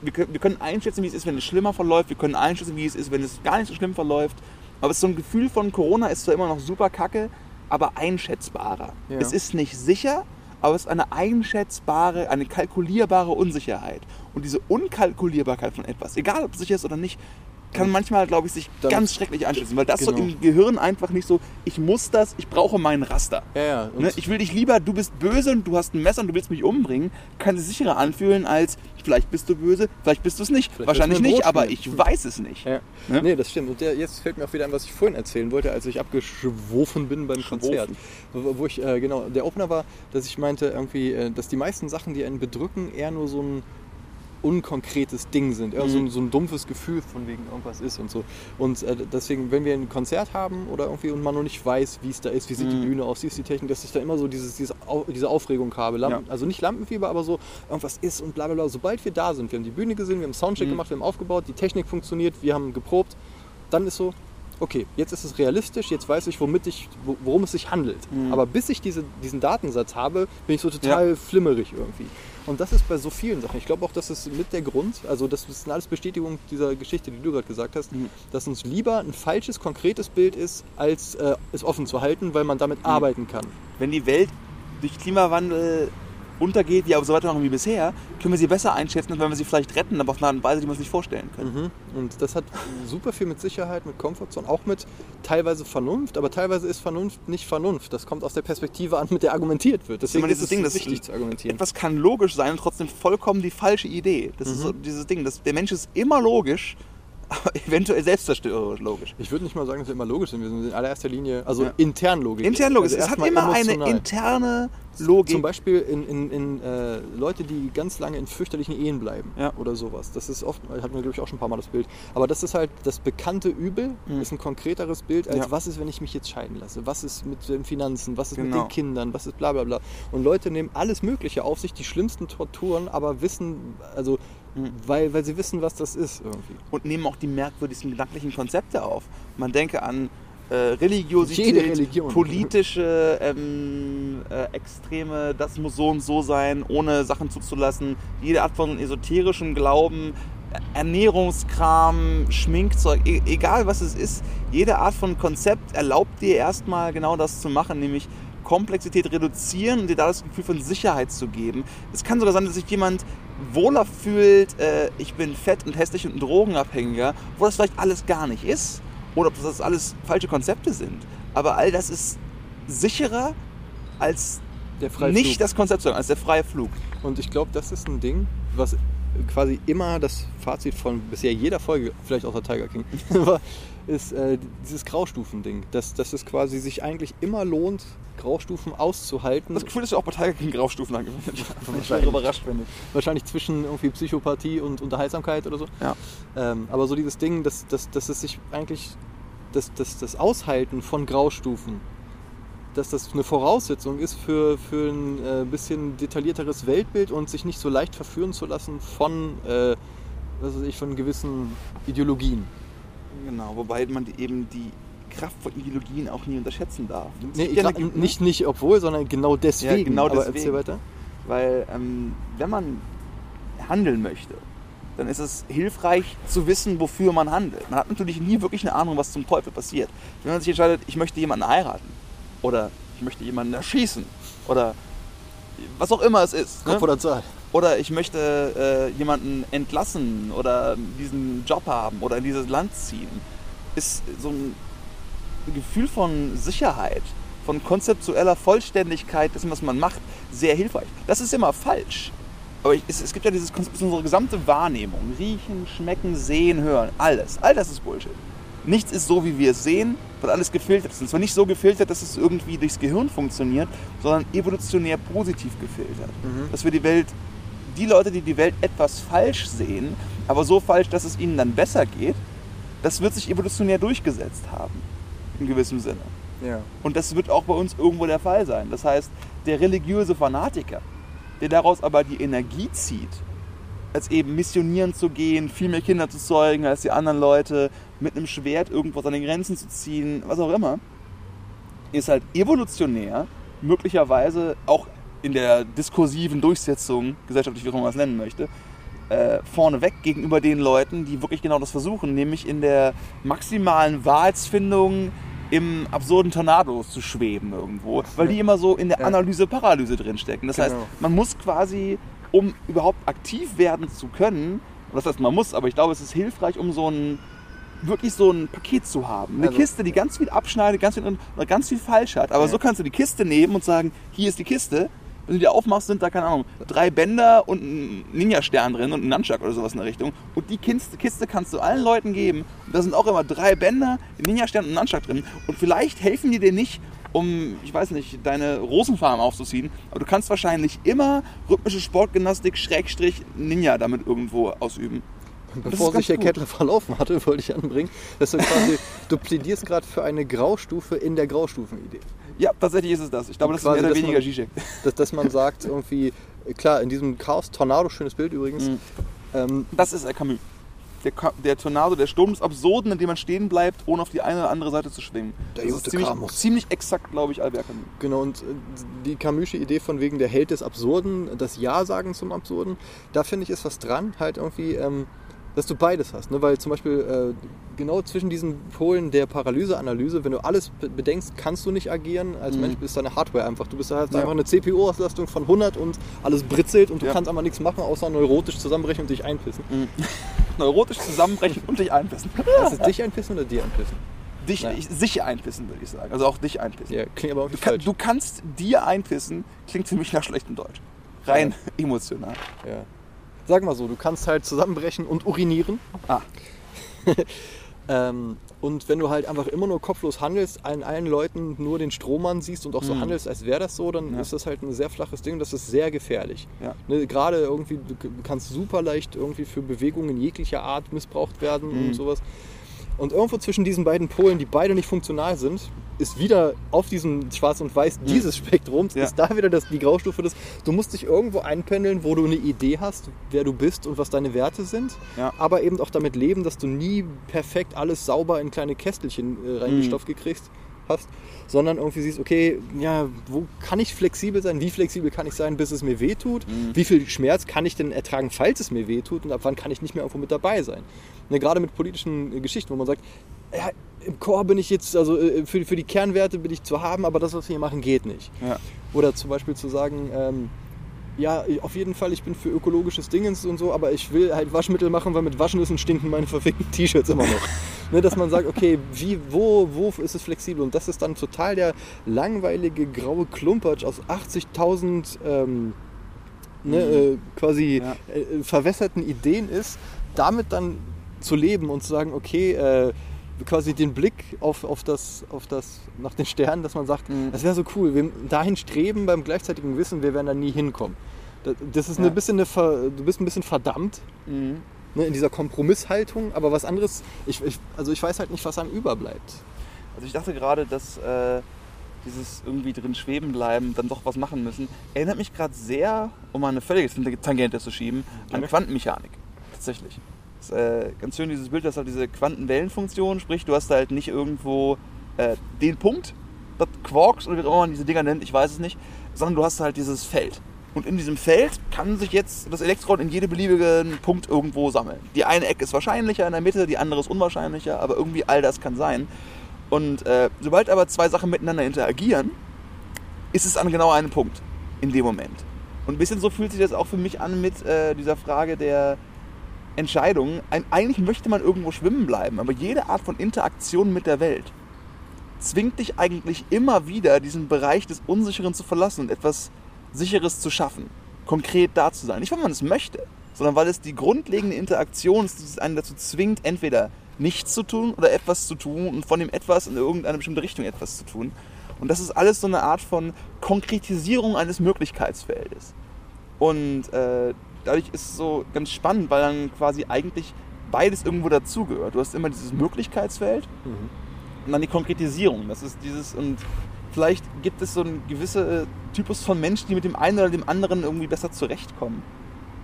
Wir können, einschätzen, wie es ist, wenn es schlimmer verläuft. Wir können einschätzen, wie es ist, wenn es gar nicht so schlimm verläuft. Aber so ein Gefühl von Corona ist zwar immer noch super kacke, aber einschätzbarer. Ja. Es ist nicht sicher, aber es ist eine einschätzbare, eine kalkulierbare Unsicherheit. Und diese Unkalkulierbarkeit von etwas, egal ob es sicher ist oder nicht, kann manchmal, glaube ich, sich Dann- ganz schrecklich einschätzen. Weil das so Genau. im Gehirn einfach nicht so, ich muss das, ich brauche meinen Raster. Ja, ja. Ne? Ich will dich lieber, du bist böse und du hast ein Messer und du willst mich umbringen, kann sich sicherer anfühlen als, vielleicht bist du böse, vielleicht bist du es nicht. Vielleicht Wahrscheinlich nicht, aber ich weiß es nicht. Ja. Ne? Nee, das stimmt. Und der, jetzt fällt mir auch wieder ein, was ich vorhin erzählen wollte, als ich abgeschwofen bin beim Schwofen. Konzert. Wo, wo ich, äh, genau, der Opener war, dass ich meinte, irgendwie, äh, dass die meisten Sachen, die einen bedrücken, eher nur so ein unkonkretes Ding sind. Eher so, ein, Mhm. so ein dumpfes Gefühl von wegen irgendwas ist und so. Und äh, deswegen, wenn wir ein Konzert haben oder irgendwie und man noch nicht weiß, wie es da ist, wie sieht die Mhm. Bühne aus, wie ist die Technik, dass ich da immer so dieses, dieses, Au- diese Aufregung habe. Lampen, Ja. Also nicht Lampenfieber, aber so irgendwas ist und bla bla bla. Sobald wir da sind, wir haben die Bühne gesehen, wir haben Soundcheck Mhm. gemacht, wir haben aufgebaut, die Technik funktioniert, wir haben geprobt, dann ist so, okay, jetzt ist es realistisch, jetzt weiß ich, womit ich, wo- worum es sich handelt. Mhm. Aber bis ich diese, diesen Datensatz habe, bin ich so total flimmerig irgendwie. Und das ist bei so vielen Sachen. Ich glaube auch, das ist mit der Grund, also das sind alles Bestätigungen dieser Geschichte, die du gerade gesagt hast, Mhm. dass uns lieber ein falsches, konkretes Bild ist, als äh, es offen zu halten, weil man damit arbeiten kann. Wenn die Welt durch Klimawandel untergeht, die aber so weitermachen wie bisher, können wir sie besser einschätzen, als wenn wir sie vielleicht retten, aber auf eine Art und Weise, die wir uns nicht vorstellen können. Mhm. Und das hat super viel mit Sicherheit, mit Komfortzone, auch mit teilweise Vernunft, aber teilweise ist Vernunft nicht Vernunft. Das kommt aus der Perspektive an, mit der argumentiert wird. Deswegen immer ist dieses es Ding, das- wichtig zu argumentieren. Etwas kann logisch sein und trotzdem vollkommen die falsche Idee. Das ist so dieses Ding, das, der Mensch ist immer logisch, aber eventuell selbstzerstörerisch logisch. Ich würde nicht mal sagen, dass wir immer logisch sind. Wir sind in allererster Linie, also Ja. intern logisch. Intern logisch. Also es hat immer eine emotional. interne Logik. Zum Beispiel in, in, in äh, Leute, die ganz lange in fürchterlichen Ehen bleiben Ja. oder sowas. Das ist oft, hatten wir glaube ich auch schon ein paar Mal das Bild. Aber das ist halt das bekannte Übel, Mhm. ist ein konkreteres Bild als Ja. was ist, wenn ich mich jetzt scheiden lasse? Was ist mit den Finanzen? Was ist mit Genau. den Kindern? Was ist bla bla bla? Und Leute nehmen alles Mögliche auf sich, die schlimmsten Torturen, aber wissen, also Mhm. weil, weil sie wissen, was das ist irgendwie. und nehmen auch die merkwürdigsten gedanklichen Konzepte auf. Man denke an äh, Religiosität, politische ähm, äh, Extreme, das muss so und so sein, ohne Sachen zuzulassen. Jede Art von esoterischem Glauben, Ernährungskram, Schminkzeug, e egal was es ist, jede Art von Konzept erlaubt dir erstmal genau das zu machen, nämlich Komplexität reduzieren und dir da das Gefühl von Sicherheit zu geben. Es kann sogar sein, dass sich jemand wohler fühlt, äh, ich bin fett und hässlich und ein Drogenabhängiger, wo das vielleicht alles gar nicht ist. Oder ob das alles falsche Konzepte sind. Aber all das ist sicherer als Der freie nicht Flug. das Konzept, sondern als der freie Flug. Und ich glaube, das ist ein Ding, was quasi immer das Fazit von bisher jeder Folge, vielleicht außer Tiger King, war, ist äh, dieses Graustufen-Ding. Dass, dass es quasi sich eigentlich immer lohnt, Graustufen auszuhalten. Das Gefühl, dass wir auch bei Tiger King Graustufen angewendet haben. Ich wäre Wahrscheinlich. überrascht, wenn nicht. Wahrscheinlich zwischen irgendwie Psychopathie und Unterhaltsamkeit oder so. Ja. Ähm, aber so dieses Ding, dass, dass, dass es sich eigentlich, dass, dass das Aushalten von Graustufen, dass das eine Voraussetzung ist für, für ein äh, bisschen detaillierteres Weltbild und sich nicht so leicht verführen zu lassen von, äh, was weiß ich, von gewissen Ideologien. Genau, wobei man eben die Kraft von Ideologien auch nie unterschätzen darf. Nee, gibt ja eine- ne? nicht, nicht obwohl, sondern genau deswegen. genau Aber deswegen. erzähl weiter. Weil ähm, wenn man handeln möchte, dann ist es hilfreich zu wissen, wofür man handelt. Man hat natürlich nie wirklich eine Ahnung, was zum Teufel passiert. Wenn man sich entscheidet, ich möchte jemanden heiraten oder ich möchte jemanden erschießen oder was auch immer es ist. Kopf ne? oder Zahl. Oder ich möchte äh, jemanden entlassen oder diesen Job haben oder in dieses Land ziehen. Ist so ein Gefühl von Sicherheit, von konzeptueller Vollständigkeit dessen, was man macht, sehr hilfreich. Das ist immer falsch. Aber ich, es, es gibt ja dieses Konzept, unsere gesamte Wahrnehmung. Riechen, schmecken, sehen, hören, alles. All das ist Bullshit. Nichts ist so, wie wir es sehen, weil alles gefiltert ist. Und zwar nicht so gefiltert, dass es irgendwie durchs Gehirn funktioniert, sondern evolutionär positiv gefiltert. Dass wir die Welt, die Leute, die die Welt etwas falsch sehen, aber so falsch, dass es ihnen dann besser geht, das wird sich evolutionär durchgesetzt haben. In gewissem Sinne. Ja. Und das wird auch bei uns irgendwo der Fall sein. Das heißt, der religiöse Fanatiker, der daraus aber die Energie zieht, als eben missionieren zu gehen, viel mehr Kinder zu zeugen als die anderen Leute, mit einem Schwert irgendwo seine Grenzen zu ziehen, was auch immer, ist halt evolutionär möglicherweise auch in der diskursiven Durchsetzung, gesellschaftlich, wie auch immer man es nennen möchte, äh, vorneweg gegenüber den Leuten, die wirklich genau das versuchen, nämlich in der maximalen Wahrheitsfindung im absurden Tornado zu schweben irgendwo, weil die immer so in der. Analyse-Paralyse drinstecken. Das heißt, Genau. man muss quasi, um überhaupt aktiv werden zu können, das heißt, man muss, aber ich glaube, es ist hilfreich, um so ein wirklich so ein Paket zu haben. Eine Also- Kiste, die ganz viel abschneidet, ganz viel, ganz viel falsch hat. Aber Ja. so kannst du die Kiste nehmen und sagen, hier ist die Kiste. Wenn du die aufmachst, sind da, keine Ahnung, drei Bänder und ein Ninja-Stern drin und ein Nunchuck oder sowas in der Richtung. Und die Kiste, Kiste kannst du allen Leuten geben. Und da sind auch immer drei Bänder, ein Ninja-Stern und ein Nunchuck drin. Und vielleicht helfen die dir nicht, um, ich weiß nicht, deine Rosenfarm aufzuziehen. Aber du kannst wahrscheinlich immer rhythmische Sportgymnastik, Schrägstrich, Ninja damit irgendwo ausüben. Bevor sich gut. Kettler verlaufen hatte, wollte ich anbringen, dass du quasi, du plädierst gerade für eine Graustufe in der Graustufenidee. Ja, tatsächlich ist es das. Ich glaube, das ist Quasi, mehr oder weniger Zizek. Dass, dass man sagt, irgendwie, klar, in diesem Chaos, Tornado, schönes Bild übrigens, Mhm. ähm, Das ist Camus. Der, der Tornado, der Sturm des Absurden, in dem man stehen bleibt, ohne auf die eine oder andere Seite zu schwingen. Der das ist ziemlich, Camus. ziemlich exakt, glaube ich, Albert Camus. Genau, und äh, die Camusche Idee von wegen der Held des Absurden, das Ja sagen zum Absurden, da finde ich ist was dran, halt irgendwie, ähm, dass du beides hast. Ne? Weil zum Beispiel äh, genau zwischen diesen Polen der Paralyseanalyse, wenn du alles be- bedenkst, kannst du nicht agieren. Als Mhm. Mensch bist deine Hardware einfach. Du bist halt Ja. einfach eine CPU-Auslastung von 100 und alles britzelt und du Ja. kannst einfach nichts machen, außer neurotisch zusammenbrechen und dich einpissen. Neurotisch zusammenbrechen und dich einpissen. Ist es dich einpissen oder dir einpissen? Dich, Ja. ich, sich einpissen, würde ich sagen. Also auch dich einpissen. Ja, klingt aber auch Du, nicht kann, falsch. du kannst dir einpissen, klingt für mich nach schlechtem Deutsch. Rein emotional. Ja. Sag mal so, du kannst halt zusammenbrechen und urinieren. Ah. ähm, und wenn du halt einfach immer nur kopflos handelst, allen, allen Leuten nur den Strohmann siehst und auch so Mhm. handelst, als wäre das so, dann Ja. ist das halt ein sehr flaches Ding und das ist sehr gefährlich. Ja. Ne, Gerade irgendwie, du kannst super leicht irgendwie für Bewegungen jeglicher Art missbraucht werden Mhm. und sowas. Und irgendwo zwischen diesen beiden Polen, die beide nicht funktional sind, ist wieder auf diesem Schwarz und Weiß dieses Spektrums, Ja. ist da wieder das, die Graustufe des, du musst dich irgendwo einpendeln, wo du eine Idee hast, wer du bist und was deine Werte sind, Ja. aber eben auch damit leben, dass du nie perfekt alles sauber in kleine Kästelchen äh, reingestopft gekriegst hast, sondern irgendwie siehst, okay, ja, wo kann ich flexibel sein, wie flexibel kann ich sein, bis es mir weh tut, wie viel Schmerz kann ich denn ertragen, falls es mir weh tut und ab wann kann ich nicht mehr irgendwo mit dabei sein. Ne, gerade mit politischen äh, Geschichten, wo man sagt, ja, im Chor bin ich jetzt, also äh, für, für die Kernwerte bin ich zu haben, aber das, was wir hier machen, geht nicht. Ja. Oder zum Beispiel zu sagen, ähm, ja, auf jeden Fall, ich bin für ökologisches Dingens und so, aber ich will halt Waschmittel machen, weil mit Waschnüssen stinken meine verfickten T-Shirts immer noch. ne, dass man sagt, okay, wie, wo, wo ist es flexibel? Und das ist dann total der langweilige graue Klumpatsch aus 80.000 ähm, ne, äh, quasi Ja. äh, verwässerten Ideen ist, damit dann zu leben und zu sagen, okay, äh, quasi den Blick auf, auf, das, auf das, nach den Sternen, dass man sagt, Mhm. das wäre so cool, wir dahin streben beim gleichzeitigen Wissen, wir werden da nie hinkommen. Das, das ist Ja. ein bisschen eine, du bist ein bisschen verdammt Mhm. ne, in dieser Kompromisshaltung, aber was anderes, ich, ich, also ich weiß halt nicht, was einem überbleibt. Also ich dachte gerade, dass äh, dieses irgendwie drin schweben bleiben, dann doch was machen müssen, erinnert mich gerade sehr, um mal eine völlige Tangente zu schieben, an. Quantenmechanik. Tatsächlich. Ist äh, ganz schön dieses Bild, das hat diese Quantenwellenfunktion, sprich du hast halt nicht irgendwo äh, den Punkt, das Quarks oder wie auch immer man diese Dinger nennt, ich weiß es nicht, sondern du hast halt dieses Feld. Und in diesem Feld kann sich jetzt das Elektron in jedem beliebigen Punkt irgendwo sammeln. Die eine Ecke ist wahrscheinlicher in der Mitte, die andere ist unwahrscheinlicher, aber irgendwie all das kann sein. Und äh, sobald aber zwei Sachen miteinander interagieren, ist es an genau einem Punkt in dem Moment. Und ein bisschen so fühlt sich das auch für mich an mit äh, dieser Frage der Entscheidung. Ein, eigentlich möchte man irgendwo schwimmen bleiben, aber jede Art von Interaktion mit der Welt zwingt dich eigentlich immer wieder, diesen Bereich des Unsicheren zu verlassen und etwas Sicheres zu schaffen. Konkret da zu sein. Nicht, weil man es möchte, sondern weil es die grundlegende Interaktion ist, die einen dazu zwingt, entweder nichts zu tun oder etwas zu tun und von dem etwas in irgendeine bestimmte Richtung etwas zu tun. Und das ist alles so eine Art von Konkretisierung eines Möglichkeitsfeldes. Und äh, dadurch ist es so ganz spannend, weil dann quasi eigentlich beides irgendwo dazugehört. Du hast immer dieses Möglichkeitsfeld mhm. und dann die Konkretisierung. Das ist dieses und vielleicht gibt es so einen gewissen Typus von Menschen, die mit dem einen oder dem anderen irgendwie besser zurechtkommen.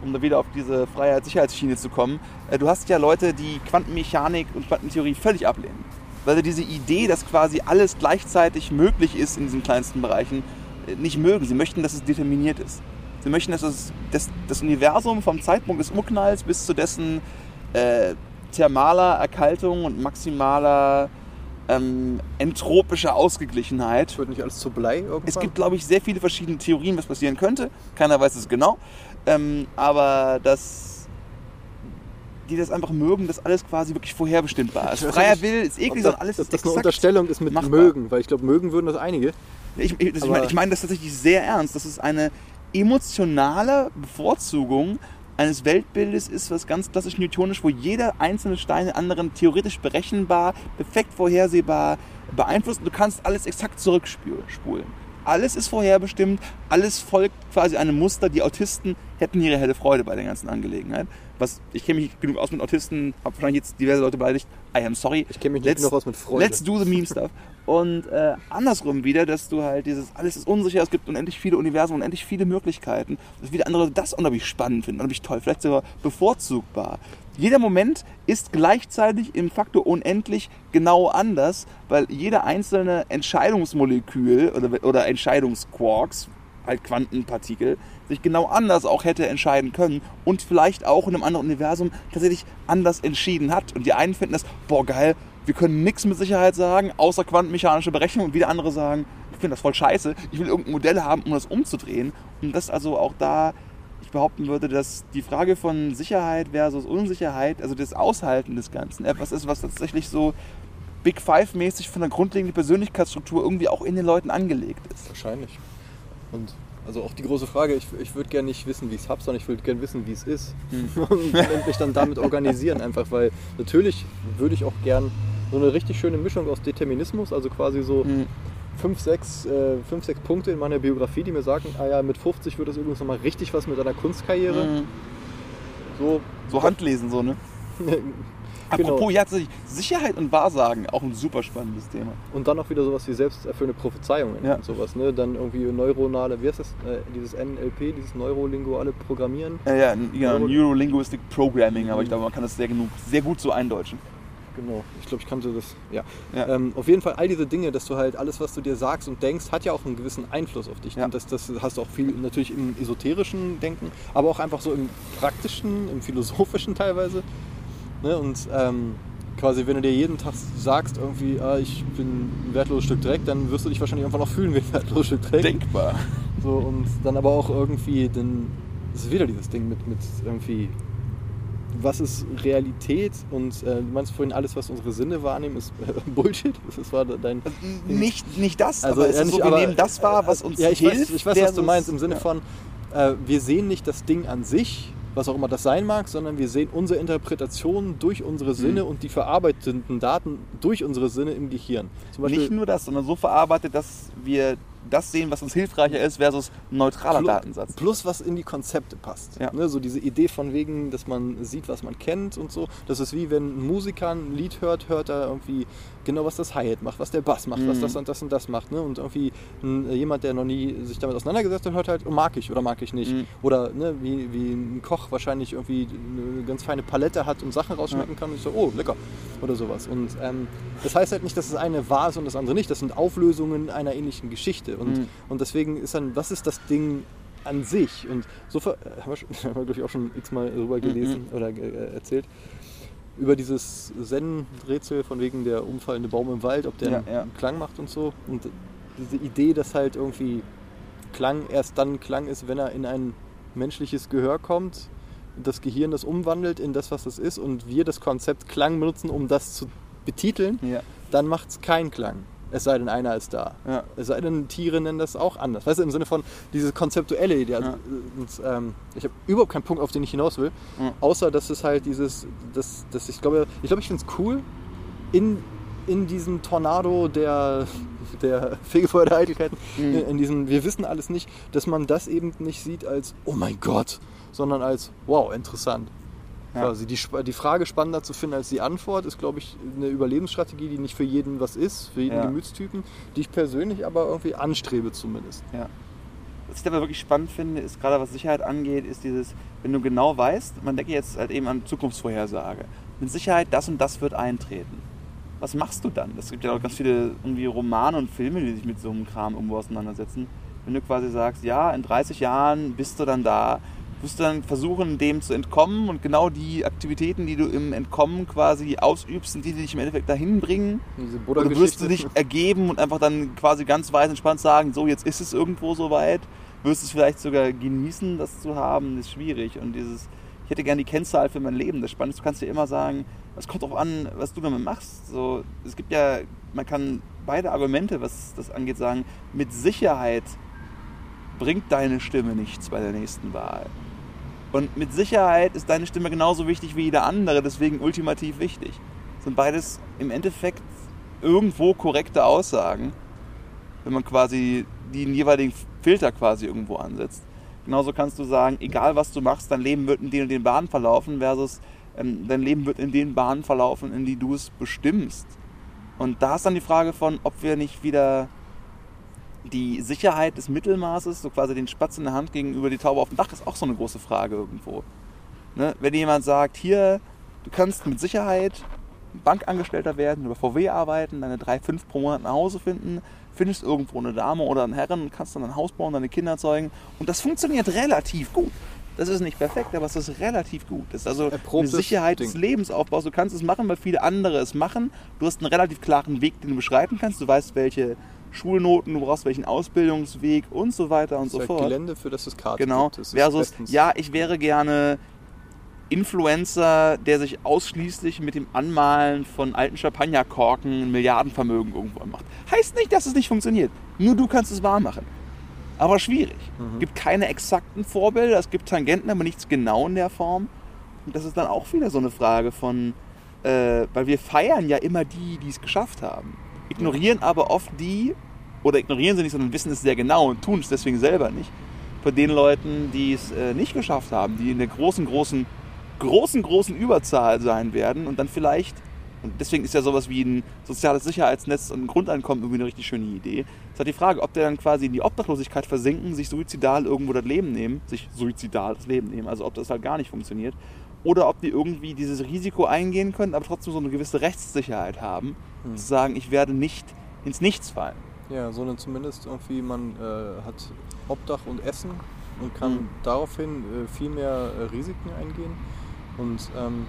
Um da wieder auf diese Freiheit-Sicherheitsschiene zu kommen. Äh, du hast ja Leute, die Quantenmechanik und Quantentheorie völlig ablehnen weil sie diese Idee, dass quasi alles gleichzeitig möglich ist in diesen kleinsten Bereichen, äh, nicht mögen. Sie möchten, dass es determiniert ist. Sie möchten, dass es, das, das Universum vom Zeitpunkt des Urknalls bis zu dessen äh, thermaler Erkaltung und maximaler ähm, entropischer Ausgeglichenheit. Wird nicht alles zu Blei irgendwann? Es gibt, glaube ich, sehr viele verschiedene Theorien, was passieren könnte. Keiner weiß es genau. Ähm, aber das die das einfach mögen, dass alles quasi wirklich vorherbestimmbar ist. Freier Will ist eklig, sondern alles dass ist das eine Unterstellung ist mit machbar. mögen, weil ich glaube, mögen würden das einige. Ich, ich, ich meine ich mein das tatsächlich sehr ernst. Das ist eine emotionale Bevorzugung eines Weltbildes ist, was ganz klassisch newtonisch, wo jeder einzelne Stein den anderen theoretisch berechenbar, perfekt vorhersehbar beeinflusst. Du kannst alles exakt zurückspulen. Alles ist vorherbestimmt, alles folgt quasi einem Muster. Die Autisten hätten ihre helle Freude bei der ganzen Angelegenheit was, ich kenne mich genug aus mit Autisten, habe wahrscheinlich jetzt diverse Leute beleidigt. I am sorry. Ich kenne mich nicht genug aus mit Freude. Let's do the meme stuff. Und äh, andersrum wieder, dass du halt dieses, alles ist unsicher, es gibt unendlich viele Universen, unendlich viele Möglichkeiten. Dass wieder andere das unheimlich spannend finden, unheimlich toll, vielleicht sogar bevorzugbar. Jeder Moment ist gleichzeitig im Faktor unendlich genau anders, weil jeder einzelne Entscheidungsmolekül oder, oder Entscheidungsquarks, halt Quantenpartikel, sich genau anders auch hätte entscheiden können und vielleicht auch in einem anderen Universum tatsächlich anders entschieden hat. Und die einen finden das, boah geil, wir können nichts mit Sicherheit sagen, außer quantenmechanische Berechnung und wieder andere sagen, ich finde das voll scheiße, ich will irgendein Modell haben, um das umzudrehen. Und das also auch da, behaupten würde, dass die Frage von Sicherheit versus Unsicherheit, also das Aushalten des Ganzen, etwas ist, was tatsächlich so Big Five-mäßig von der grundlegenden Persönlichkeitsstruktur irgendwie auch in den Leuten angelegt ist. Wahrscheinlich. Und also auch die große Frage, ich, ich würde gerne nicht wissen, wie ich es habe, sondern ich würde gerne wissen, wie es ist. Hm. Und mich dann damit organisieren einfach, weil natürlich würde ich auch gern so eine richtig schöne Mischung aus Determinismus, also quasi so hm. Fünf, sechs, äh, fünf, sechs Punkte in meiner Biografie, die mir sagen, ah ja, mit 50 wird das übrigens nochmal richtig was mit einer Kunstkarriere. Hm. So, so Handlesen, so, ne? Apropos, genau. ja, Sicherheit und Wahrsagen, auch ein super spannendes Thema. Und dann auch wieder sowas wie selbsterfüllende Prophezeiungen ja. und sowas, ne? Dann irgendwie neuronale, wie heißt das, äh, dieses NLP, dieses neurolinguale Programmieren? Ja, ja, ja Neuro Neurolinguistic Programming, aber ich glaube, man kann das sehr, genug, sehr gut so eindeutschen. Genau, ich glaube, ich kannte das. Ja. ja. Ähm, auf jeden Fall all diese Dinge, dass du halt alles, was du dir sagst und denkst, hat ja auch einen gewissen Einfluss auf dich. Ja. Und das, das hast du auch viel natürlich im esoterischen Denken, aber auch einfach so im praktischen, im philosophischen teilweise. Ne? Und ähm, quasi, wenn du dir jeden Tag sagst, irgendwie, ah, ich bin ein wertloses Stück Dreck, dann wirst du dich wahrscheinlich einfach noch fühlen wie ein wertloses Stück Dreck. Denkbar. So, und dann aber auch irgendwie, dann ist wieder dieses Ding mit, mit irgendwie, was ist Realität? Und äh, du meinst vorhin, alles, was unsere Sinne wahrnehmen, ist äh, Bullshit? Das war dein. Nicht, nicht das, also, aber es ja, ist nicht, so, wir nehmen das wahr, was uns ja, ich hilft. Weiß, ich weiß, was du meinst, im Sinne ja. von, äh, wir sehen nicht das Ding an sich, was auch immer das sein mag, sondern wir sehen unsere Interpretation durch unsere Sinne mhm. und die verarbeitenden Daten durch unsere Sinne im Gehirn. Nicht nur das, sondern so verarbeitet, dass wir das sehen, was uns hilfreicher ist, versus ein neutraler plus, Datensatz. Plus, was in die Konzepte passt. Ja. Ne, so diese Idee von wegen, dass man sieht, was man kennt und so. Das ist wie wenn ein Musiker ein Lied hört, hört er irgendwie genau, was das Hi-Hat macht, was der Bass macht, mhm. was das und das und das macht. Ne? Und irgendwie ein, jemand, der noch nie sich damit auseinandergesetzt hat, hört halt, oh, mag ich oder mag ich nicht. Mhm. Oder ne, wie, wie ein Koch wahrscheinlich irgendwie eine ganz feine Palette hat und Sachen rausschmecken ja. kann und so, oh, lecker. Oder sowas. Und ähm, das heißt halt nicht, dass das eine wahr ist und das andere nicht. Das sind Auflösungen einer ähnlichen Geschichte. Und, mhm. und deswegen ist dann, was ist das Ding an sich. Und so äh, haben wir, schon- haben wir glaube ich, auch schon x-mal darüber gelesen oder äh, erzählt. Über dieses Zen-Rätsel von wegen der umfallende Baum im Wald, ob der Ja, einen ja. Klang macht und so. Und diese Idee, dass halt irgendwie Klang erst dann Klang ist, wenn er in ein menschliches Gehör kommt, das Gehirn das umwandelt in das, was es ist und wir das Konzept Klang benutzen, um das zu betiteln, Ja. dann macht es keinen Klang. Es sei denn, einer ist da. Ja. Es sei denn, Tiere nennen das auch anders. Weißt du, im Sinne von diese konzeptuelle Idee. Also, Ja. und, ähm, ich habe überhaupt keinen Punkt, auf den ich hinaus will. Ja. Außer, dass es halt dieses, dass, dass ich glaube, ich glaube, ich finde es cool, in, in diesem Tornado der, der Fegefeuer der Eitelkeiten, Mhm. in, in diesem, wir wissen alles nicht, dass man das eben nicht sieht als, oh mein Gott, sondern als, wow, interessant. Ja. Quasi die, die Frage spannender zu finden als die Antwort ist, glaube ich, eine Überlebensstrategie, die nicht für jeden was ist, für jeden Ja. Gemütstypen, die ich persönlich aber irgendwie anstrebe zumindest. Ja. Was ich aber wirklich spannend finde, ist gerade was Sicherheit angeht, ist dieses, wenn du genau weißt, man denke jetzt halt eben an Zukunftsvorhersage. Mit Sicherheit, das und das wird eintreten. Was machst du dann? Es gibt ja auch ganz viele irgendwie Romane und Filme, die sich mit so einem Kram irgendwo auseinandersetzen. Wenn du quasi sagst, ja, in 30 Jahren bist du dann da, wirst du dann versuchen, dem zu entkommen und genau die Aktivitäten, die du im Entkommen quasi ausübst, sind die, die dich im Endeffekt dahin bringen. Diese Oder wirst du dich ergeben und einfach dann quasi ganz weit entspannt sagen, so jetzt ist es irgendwo soweit, wirst es vielleicht sogar genießen, das zu haben, ist schwierig. Und dieses, ich hätte gerne die Kennzahl für mein Leben. Das Spannende ist, du kannst ja immer sagen, es kommt darauf an, was du damit machst. So, es gibt ja, man kann beide Argumente, was das angeht, sagen, mit Sicherheit bringt deine Stimme nichts bei der nächsten Wahl. Und mit Sicherheit ist deine Stimme genauso wichtig wie jede andere, deswegen ultimativ wichtig. Sind beides im Endeffekt irgendwo korrekte Aussagen, wenn man quasi den jeweiligen Filter quasi irgendwo ansetzt. Genauso kannst du sagen, egal was du machst, dein Leben wird in den und den Bahnen verlaufen, versus ähm, dein Leben wird in den Bahnen verlaufen, in die du es bestimmst. Und da ist dann die Frage von, ob wir nicht wieder die Sicherheit des Mittelmaßes, so quasi den Spatz in der Hand gegenüber die Taube auf dem Dach, ist auch so eine große Frage irgendwo. Ne? Wenn jemand sagt, hier, du kannst mit Sicherheit Bankangestellter werden, über VW arbeiten, deine drei, fünf pro Monat nach Hause finden, findest irgendwo eine Dame oder einen Herren, kannst dann ein Haus bauen, deine Kinder zeugen und das funktioniert relativ gut. Das ist nicht perfekt, aber es ist relativ gut. Das ist also eine Erprobtes Sicherheit des Ding. Lebensaufbaus. Du kannst es machen, weil viele andere es machen. Du hast einen relativ klaren Weg, den du beschreiten kannst. Du weißt, welche Schulnoten du brauchst, welchen Ausbildungsweg und so weiter und Das so halt fort. Gelände, für das es Karten Genau. gibt. Ist Versus, bestens. ja, ich wäre gerne Influencer, der sich ausschließlich mit dem Anmalen von alten Champagnerkorken ein Milliardenvermögen irgendwo macht. Heißt nicht, dass es nicht funktioniert. Nur du kannst es wahr machen. Aber schwierig. Mhm. Gibt keine exakten Vorbilder, es gibt Tangenten, aber nichts genau in der Form. Und das ist dann auch wieder so eine Frage von, äh, weil wir feiern ja immer die, die es geschafft haben. Ignorieren aber oft die, oder ignorieren sie nicht, sondern wissen es sehr genau und tun es deswegen selber nicht. Von den Leuten, die es äh, nicht geschafft haben, die in der großen, großen, großen, großen Überzahl sein werden und dann vielleicht, und deswegen ist ja sowas wie ein soziales Sicherheitsnetz und ein Grundeinkommen irgendwie eine richtig schöne Idee. Es halt die Frage, ob der dann quasi in die Obdachlosigkeit versinken, sich suizidal irgendwo das Leben nehmen, sich suizidal das Leben nehmen, also ob das halt gar nicht funktioniert, oder ob die irgendwie dieses Risiko eingehen können, aber trotzdem so eine gewisse Rechtssicherheit haben, Hm. zu sagen, ich werde nicht ins Nichts fallen. Ja, sondern zumindest irgendwie, man äh, hat Obdach und Essen und kann Mhm. daraufhin äh, viel mehr äh, Risiken eingehen. Und ähm,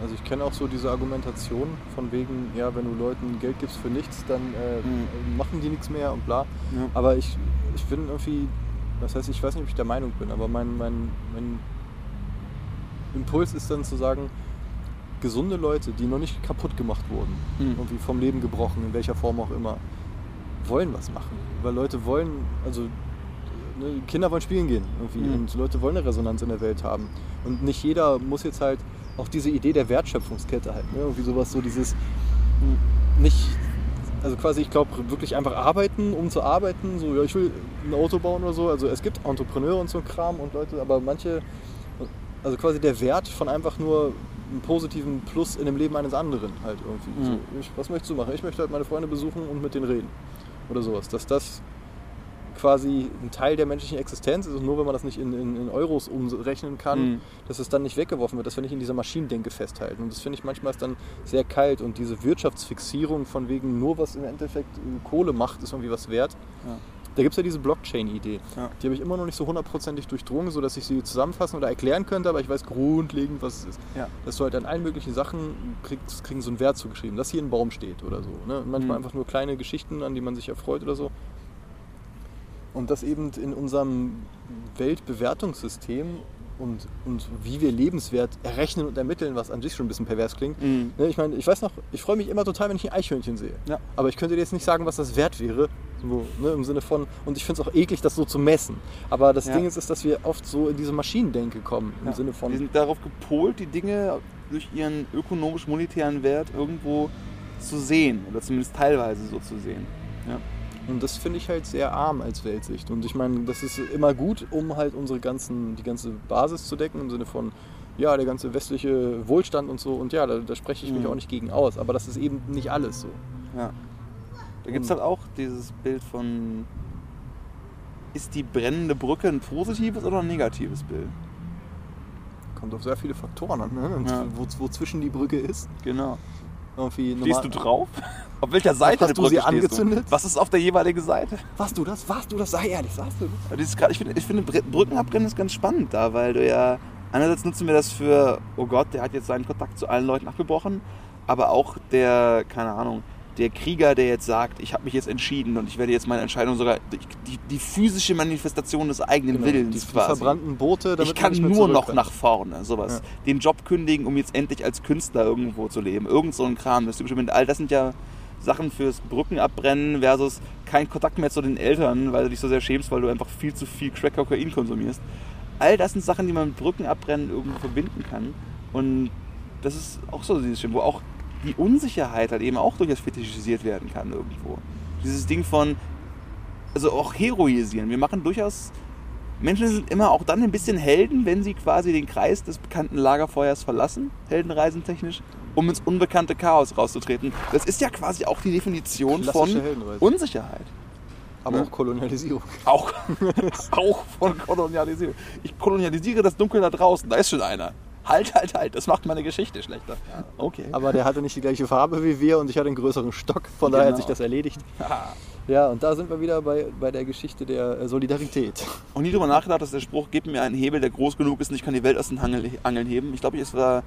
also ich kenne auch so diese Argumentation von wegen, ja, wenn du Leuten Geld gibst für nichts, dann Mhm. machen die nichts mehr und bla. Ja. Aber ich, ich bin irgendwie, das heißt, ich weiß nicht, ob ich der Meinung bin, aber mein, mein, mein Impuls ist dann zu sagen, gesunde Leute, die noch nicht kaputt gemacht wurden, Mhm. irgendwie vom Leben gebrochen, in welcher Form auch immer, wollen was machen. Weil Leute wollen, also ne, Kinder wollen spielen gehen irgendwie Mhm. und Leute wollen eine Resonanz in der Welt haben. Und nicht jeder muss jetzt halt auch diese Idee der Wertschöpfungskette halt, ne? irgendwie sowas, so dieses nicht, also quasi, ich glaube, wirklich einfach arbeiten, um zu arbeiten, so, ja, ich will ein Auto bauen oder so. Also es gibt Entrepreneure und so ein Kram und Leute, aber manche, also quasi der Wert von einfach nur einem positiven Plus in dem Leben eines anderen halt irgendwie. Mhm. So, ich, was möchtest du machen? Ich möchte halt meine Freunde besuchen und mit denen reden. Oder sowas. Dass das quasi ein Teil der menschlichen Existenz ist und nur wenn man das nicht in, in, in Euros umrechnen kann, Mhm. dass es dann nicht weggeworfen wird, dass wir nicht in dieser Maschinendenke festhalten. Und das finde ich manchmal ist dann sehr kalt und diese Wirtschaftsfixierung von wegen nur was im Endeffekt Kohle macht, ist irgendwie was wert. Da gibt es ja diese Blockchain-Idee. Ja. Die habe ich immer noch nicht so hundertprozentig durchdrungen, sodass ich sie zusammenfassen oder erklären könnte, aber ich weiß grundlegend, was es ist. Ja. Dass du halt an allen möglichen Sachen kriegst, kriegen so einen Wert zugeschrieben, dass hier ein Baum steht oder so. Ne? Manchmal Mhm. einfach nur kleine Geschichten, an die man sich erfreut oder so. Und das eben in unserem Weltbewertungssystem und, und wie wir lebenswert errechnen und ermitteln, was an sich schon ein bisschen pervers klingt. Mhm. Ne, Ich meine, ich weiß noch, ich freue mich immer total, wenn ich ein Eichhörnchen sehe. Ja. Aber ich könnte dir jetzt nicht sagen, was das wert wäre. So, ne, Im Sinne von, und ich finde es auch eklig, das so zu messen. Aber das Ja. Ding ist, ist, dass wir oft so in diese Maschinendenke kommen. Im Ja. Sinne von, Die sind darauf gepolt, die Dinge durch ihren ökonomisch-monetären Wert irgendwo zu sehen oder zumindest teilweise so zu sehen. Ja. Und das finde ich halt sehr arm als Weltsicht. Und ich meine, das ist immer gut, um halt unsere ganzen, die ganze Basis zu decken, im Sinne von, ja, der ganze westliche Wohlstand und so. Und ja, da, da spreche ich mich Mhm. auch nicht gegen aus. Aber das ist eben nicht alles so. Ja. Da gibt es halt auch dieses Bild von, ist die brennende Brücke ein positives oder ein negatives Bild? Kommt auf sehr viele Faktoren an, ne? Ja. wo, wozwischen die Brücke ist. Genau. Irgendwie Stehst du drauf? Auf welcher Seite Hast der du Brücke sie angezündet? Du? Was ist auf der jeweiligen Seite? Warst du das? Warst du das? Sei ehrlich, sagst du das? Grad- Ich finde, ich finde Br- Brückenabrennen ist ganz spannend da, weil du ja einerseits nutzen wir das für, oh Gott, der hat jetzt seinen Kontakt zu allen Leuten abgebrochen, aber auch der, keine Ahnung, der Krieger, der jetzt sagt, ich habe mich jetzt entschieden und ich werde jetzt meine Entscheidung sogar, die, die, die physische Manifestation des eigenen Genau, Willens die, die quasi. verbrannten Boote, damit ich kann nur noch nach vorne, sowas. Ja. Den Job kündigen, um jetzt endlich als Künstler irgendwo zu leben. Irgend so ein Kram. Das typische. All das sind ja Sachen fürs Brückenabbrennen versus kein Kontakt mehr zu den Eltern, weil du dich so sehr schämst, weil du einfach viel zu viel Crack Kokain konsumierst. All das sind Sachen, die man mit Brückenabbrennen irgendwo verbinden kann. Und das ist auch so dieses Schlimm, wo auch die Unsicherheit halt eben auch durchaus fetischisiert werden kann irgendwo. Dieses Ding von, also auch heroisieren. Wir machen durchaus Menschen sind immer auch dann ein bisschen Helden, wenn sie quasi den Kreis des bekannten Lagerfeuers verlassen, heldenreisentechnisch, um ins unbekannte Chaos rauszutreten. Das ist ja quasi auch die Definition von. Unsicherheit. Aber Ja. auch Kolonialisierung. Auch, auch von Kolonialisierung. Ich kolonialisiere das Dunkel da draußen, da ist schon einer. Halt, halt, halt, das macht meine Geschichte schlechter. Okay. Aber der hatte nicht die gleiche Farbe wie wir und ich hatte einen größeren Stock, von daher hat Genau. sich das erledigt. Ah. Ja, und da sind wir wieder bei, bei der Geschichte der äh, Solidarität. Und nie drüber nachgedacht, dass der Spruch, gib mir einen Hebel, der groß genug ist und ich kann die Welt aus den Angel- Angeln heben. Ich glaube, es war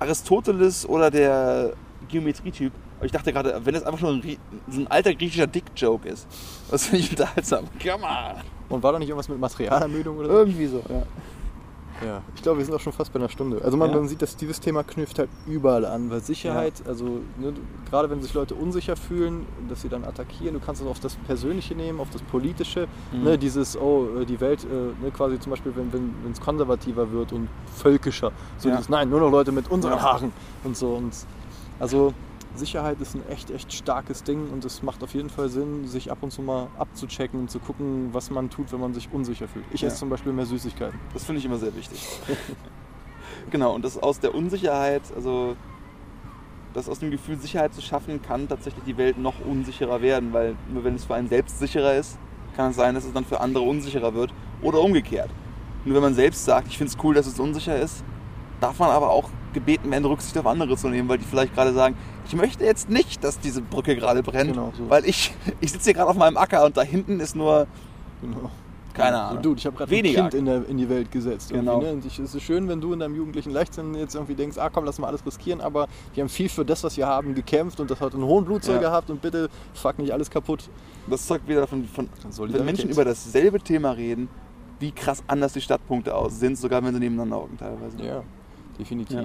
Aristoteles oder der Geometrietyp. Aber ich dachte gerade, wenn das einfach nur ein, so ein alter griechischer Dick-Joke ist, das finde ich unterhaltsam. Come on. Und war da nicht irgendwas mit Materialermüdung oder so? Irgendwie so, ja. Ja, ich glaube, wir sind auch schon fast bei einer Stunde. Also man, Ja. man sieht, dass dieses Thema knüpft halt überall an, weil Sicherheit, also ne, gerade wenn sich Leute unsicher fühlen, dass sie dann attackieren, du kannst es auf das Persönliche nehmen, auf das Politische, Mhm. ne, dieses, oh, äh, die Welt, äh, ne, quasi zum Beispiel, wenn es wenn, konservativer wird und völkischer, so Ja. dieses, nein, nur noch Leute mit unseren Ja. Haaren und so. Und also Sicherheit ist ein echt, echt starkes Ding und es macht auf jeden Fall Sinn, sich ab und zu mal abzuchecken und zu gucken, was man tut, wenn man sich unsicher fühlt. Ich Ja. esse zum Beispiel mehr Süßigkeiten. Das finde ich immer sehr wichtig. genau, und das aus der Unsicherheit, also das aus dem Gefühl Sicherheit zu schaffen, kann tatsächlich die Welt noch unsicherer werden, weil nur wenn es für einen selbst sicherer ist, kann es sein, dass es dann für andere unsicherer wird oder umgekehrt. Nur wenn man selbst sagt, ich finde es cool, dass es unsicher ist, darf man aber auch gebeten werden, Rücksicht auf andere zu nehmen, weil die vielleicht gerade sagen, ich möchte jetzt nicht, dass diese Brücke gerade brennt, Genau, so. weil ich, ich sitze hier gerade auf meinem Acker und da hinten ist nur, Genau. keine Ahnung, Du, ich habe gerade ein. Kind in, der, in die Welt gesetzt. Genau. Ne? Und ich, es ist schön, wenn du in deinem jugendlichen Leichtsinn jetzt irgendwie denkst, ah komm, lass mal alles riskieren, aber wir haben viel für das, was wir haben, gekämpft und das hat einen hohen Blutzoll Ja. gehabt und bitte fuck nicht alles kaputt. Das zeugt wieder davon, von, Solidarität. wenn Menschen über dasselbe Thema reden, wie krass anders die Stadtpunkte aus sind, sogar wenn sie nebeneinander hocken teilweise. Ja, definitiv. Ja.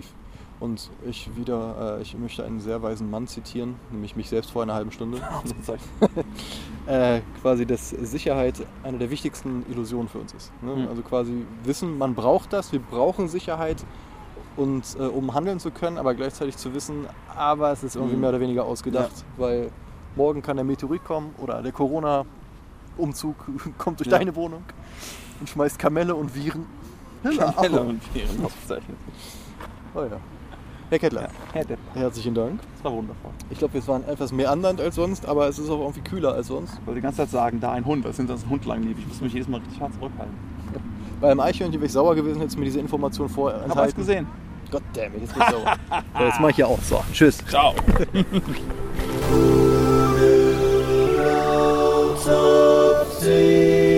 Und ich wieder, äh, ich möchte einen sehr weisen Mann zitieren, nämlich mich selbst vor einer halben Stunde. Äh, quasi, dass Sicherheit eine der wichtigsten Illusionen für uns ist. Ne? Mhm. Also quasi wissen, man braucht das, wir brauchen Sicherheit, und, äh, um handeln zu können, aber gleichzeitig zu wissen, aber es ist irgendwie Mhm. mehr oder weniger ausgedacht, weil morgen kann der Meteorit kommen oder der Corona-Umzug kommt durch Ja. deine Wohnung und schmeißt Kamelle und Viren. Kamelle und Viren ausgezeichnet. Oh ja. Herr Kettler. Ja, Herr Dettler. Herzlichen Dank. Das war wundervoll. Ich glaube, wir waren etwas mehr andernd als sonst, aber es ist auch irgendwie kühler als sonst. Ich wollte die ganze Zeit sagen, da ein Hund, als sind sonst ein Hund langlebig. Ich muss mich jedes Mal richtig hart zurückhalten. Bei einem Eichhörnchen wäre ich sauer gewesen, hättest du mir diese Information vorher enthalten. Hab ich gesehen. Gott damn it, jetzt bin ich sauer. so, jetzt mache ich ja auch. So, tschüss. Ciao.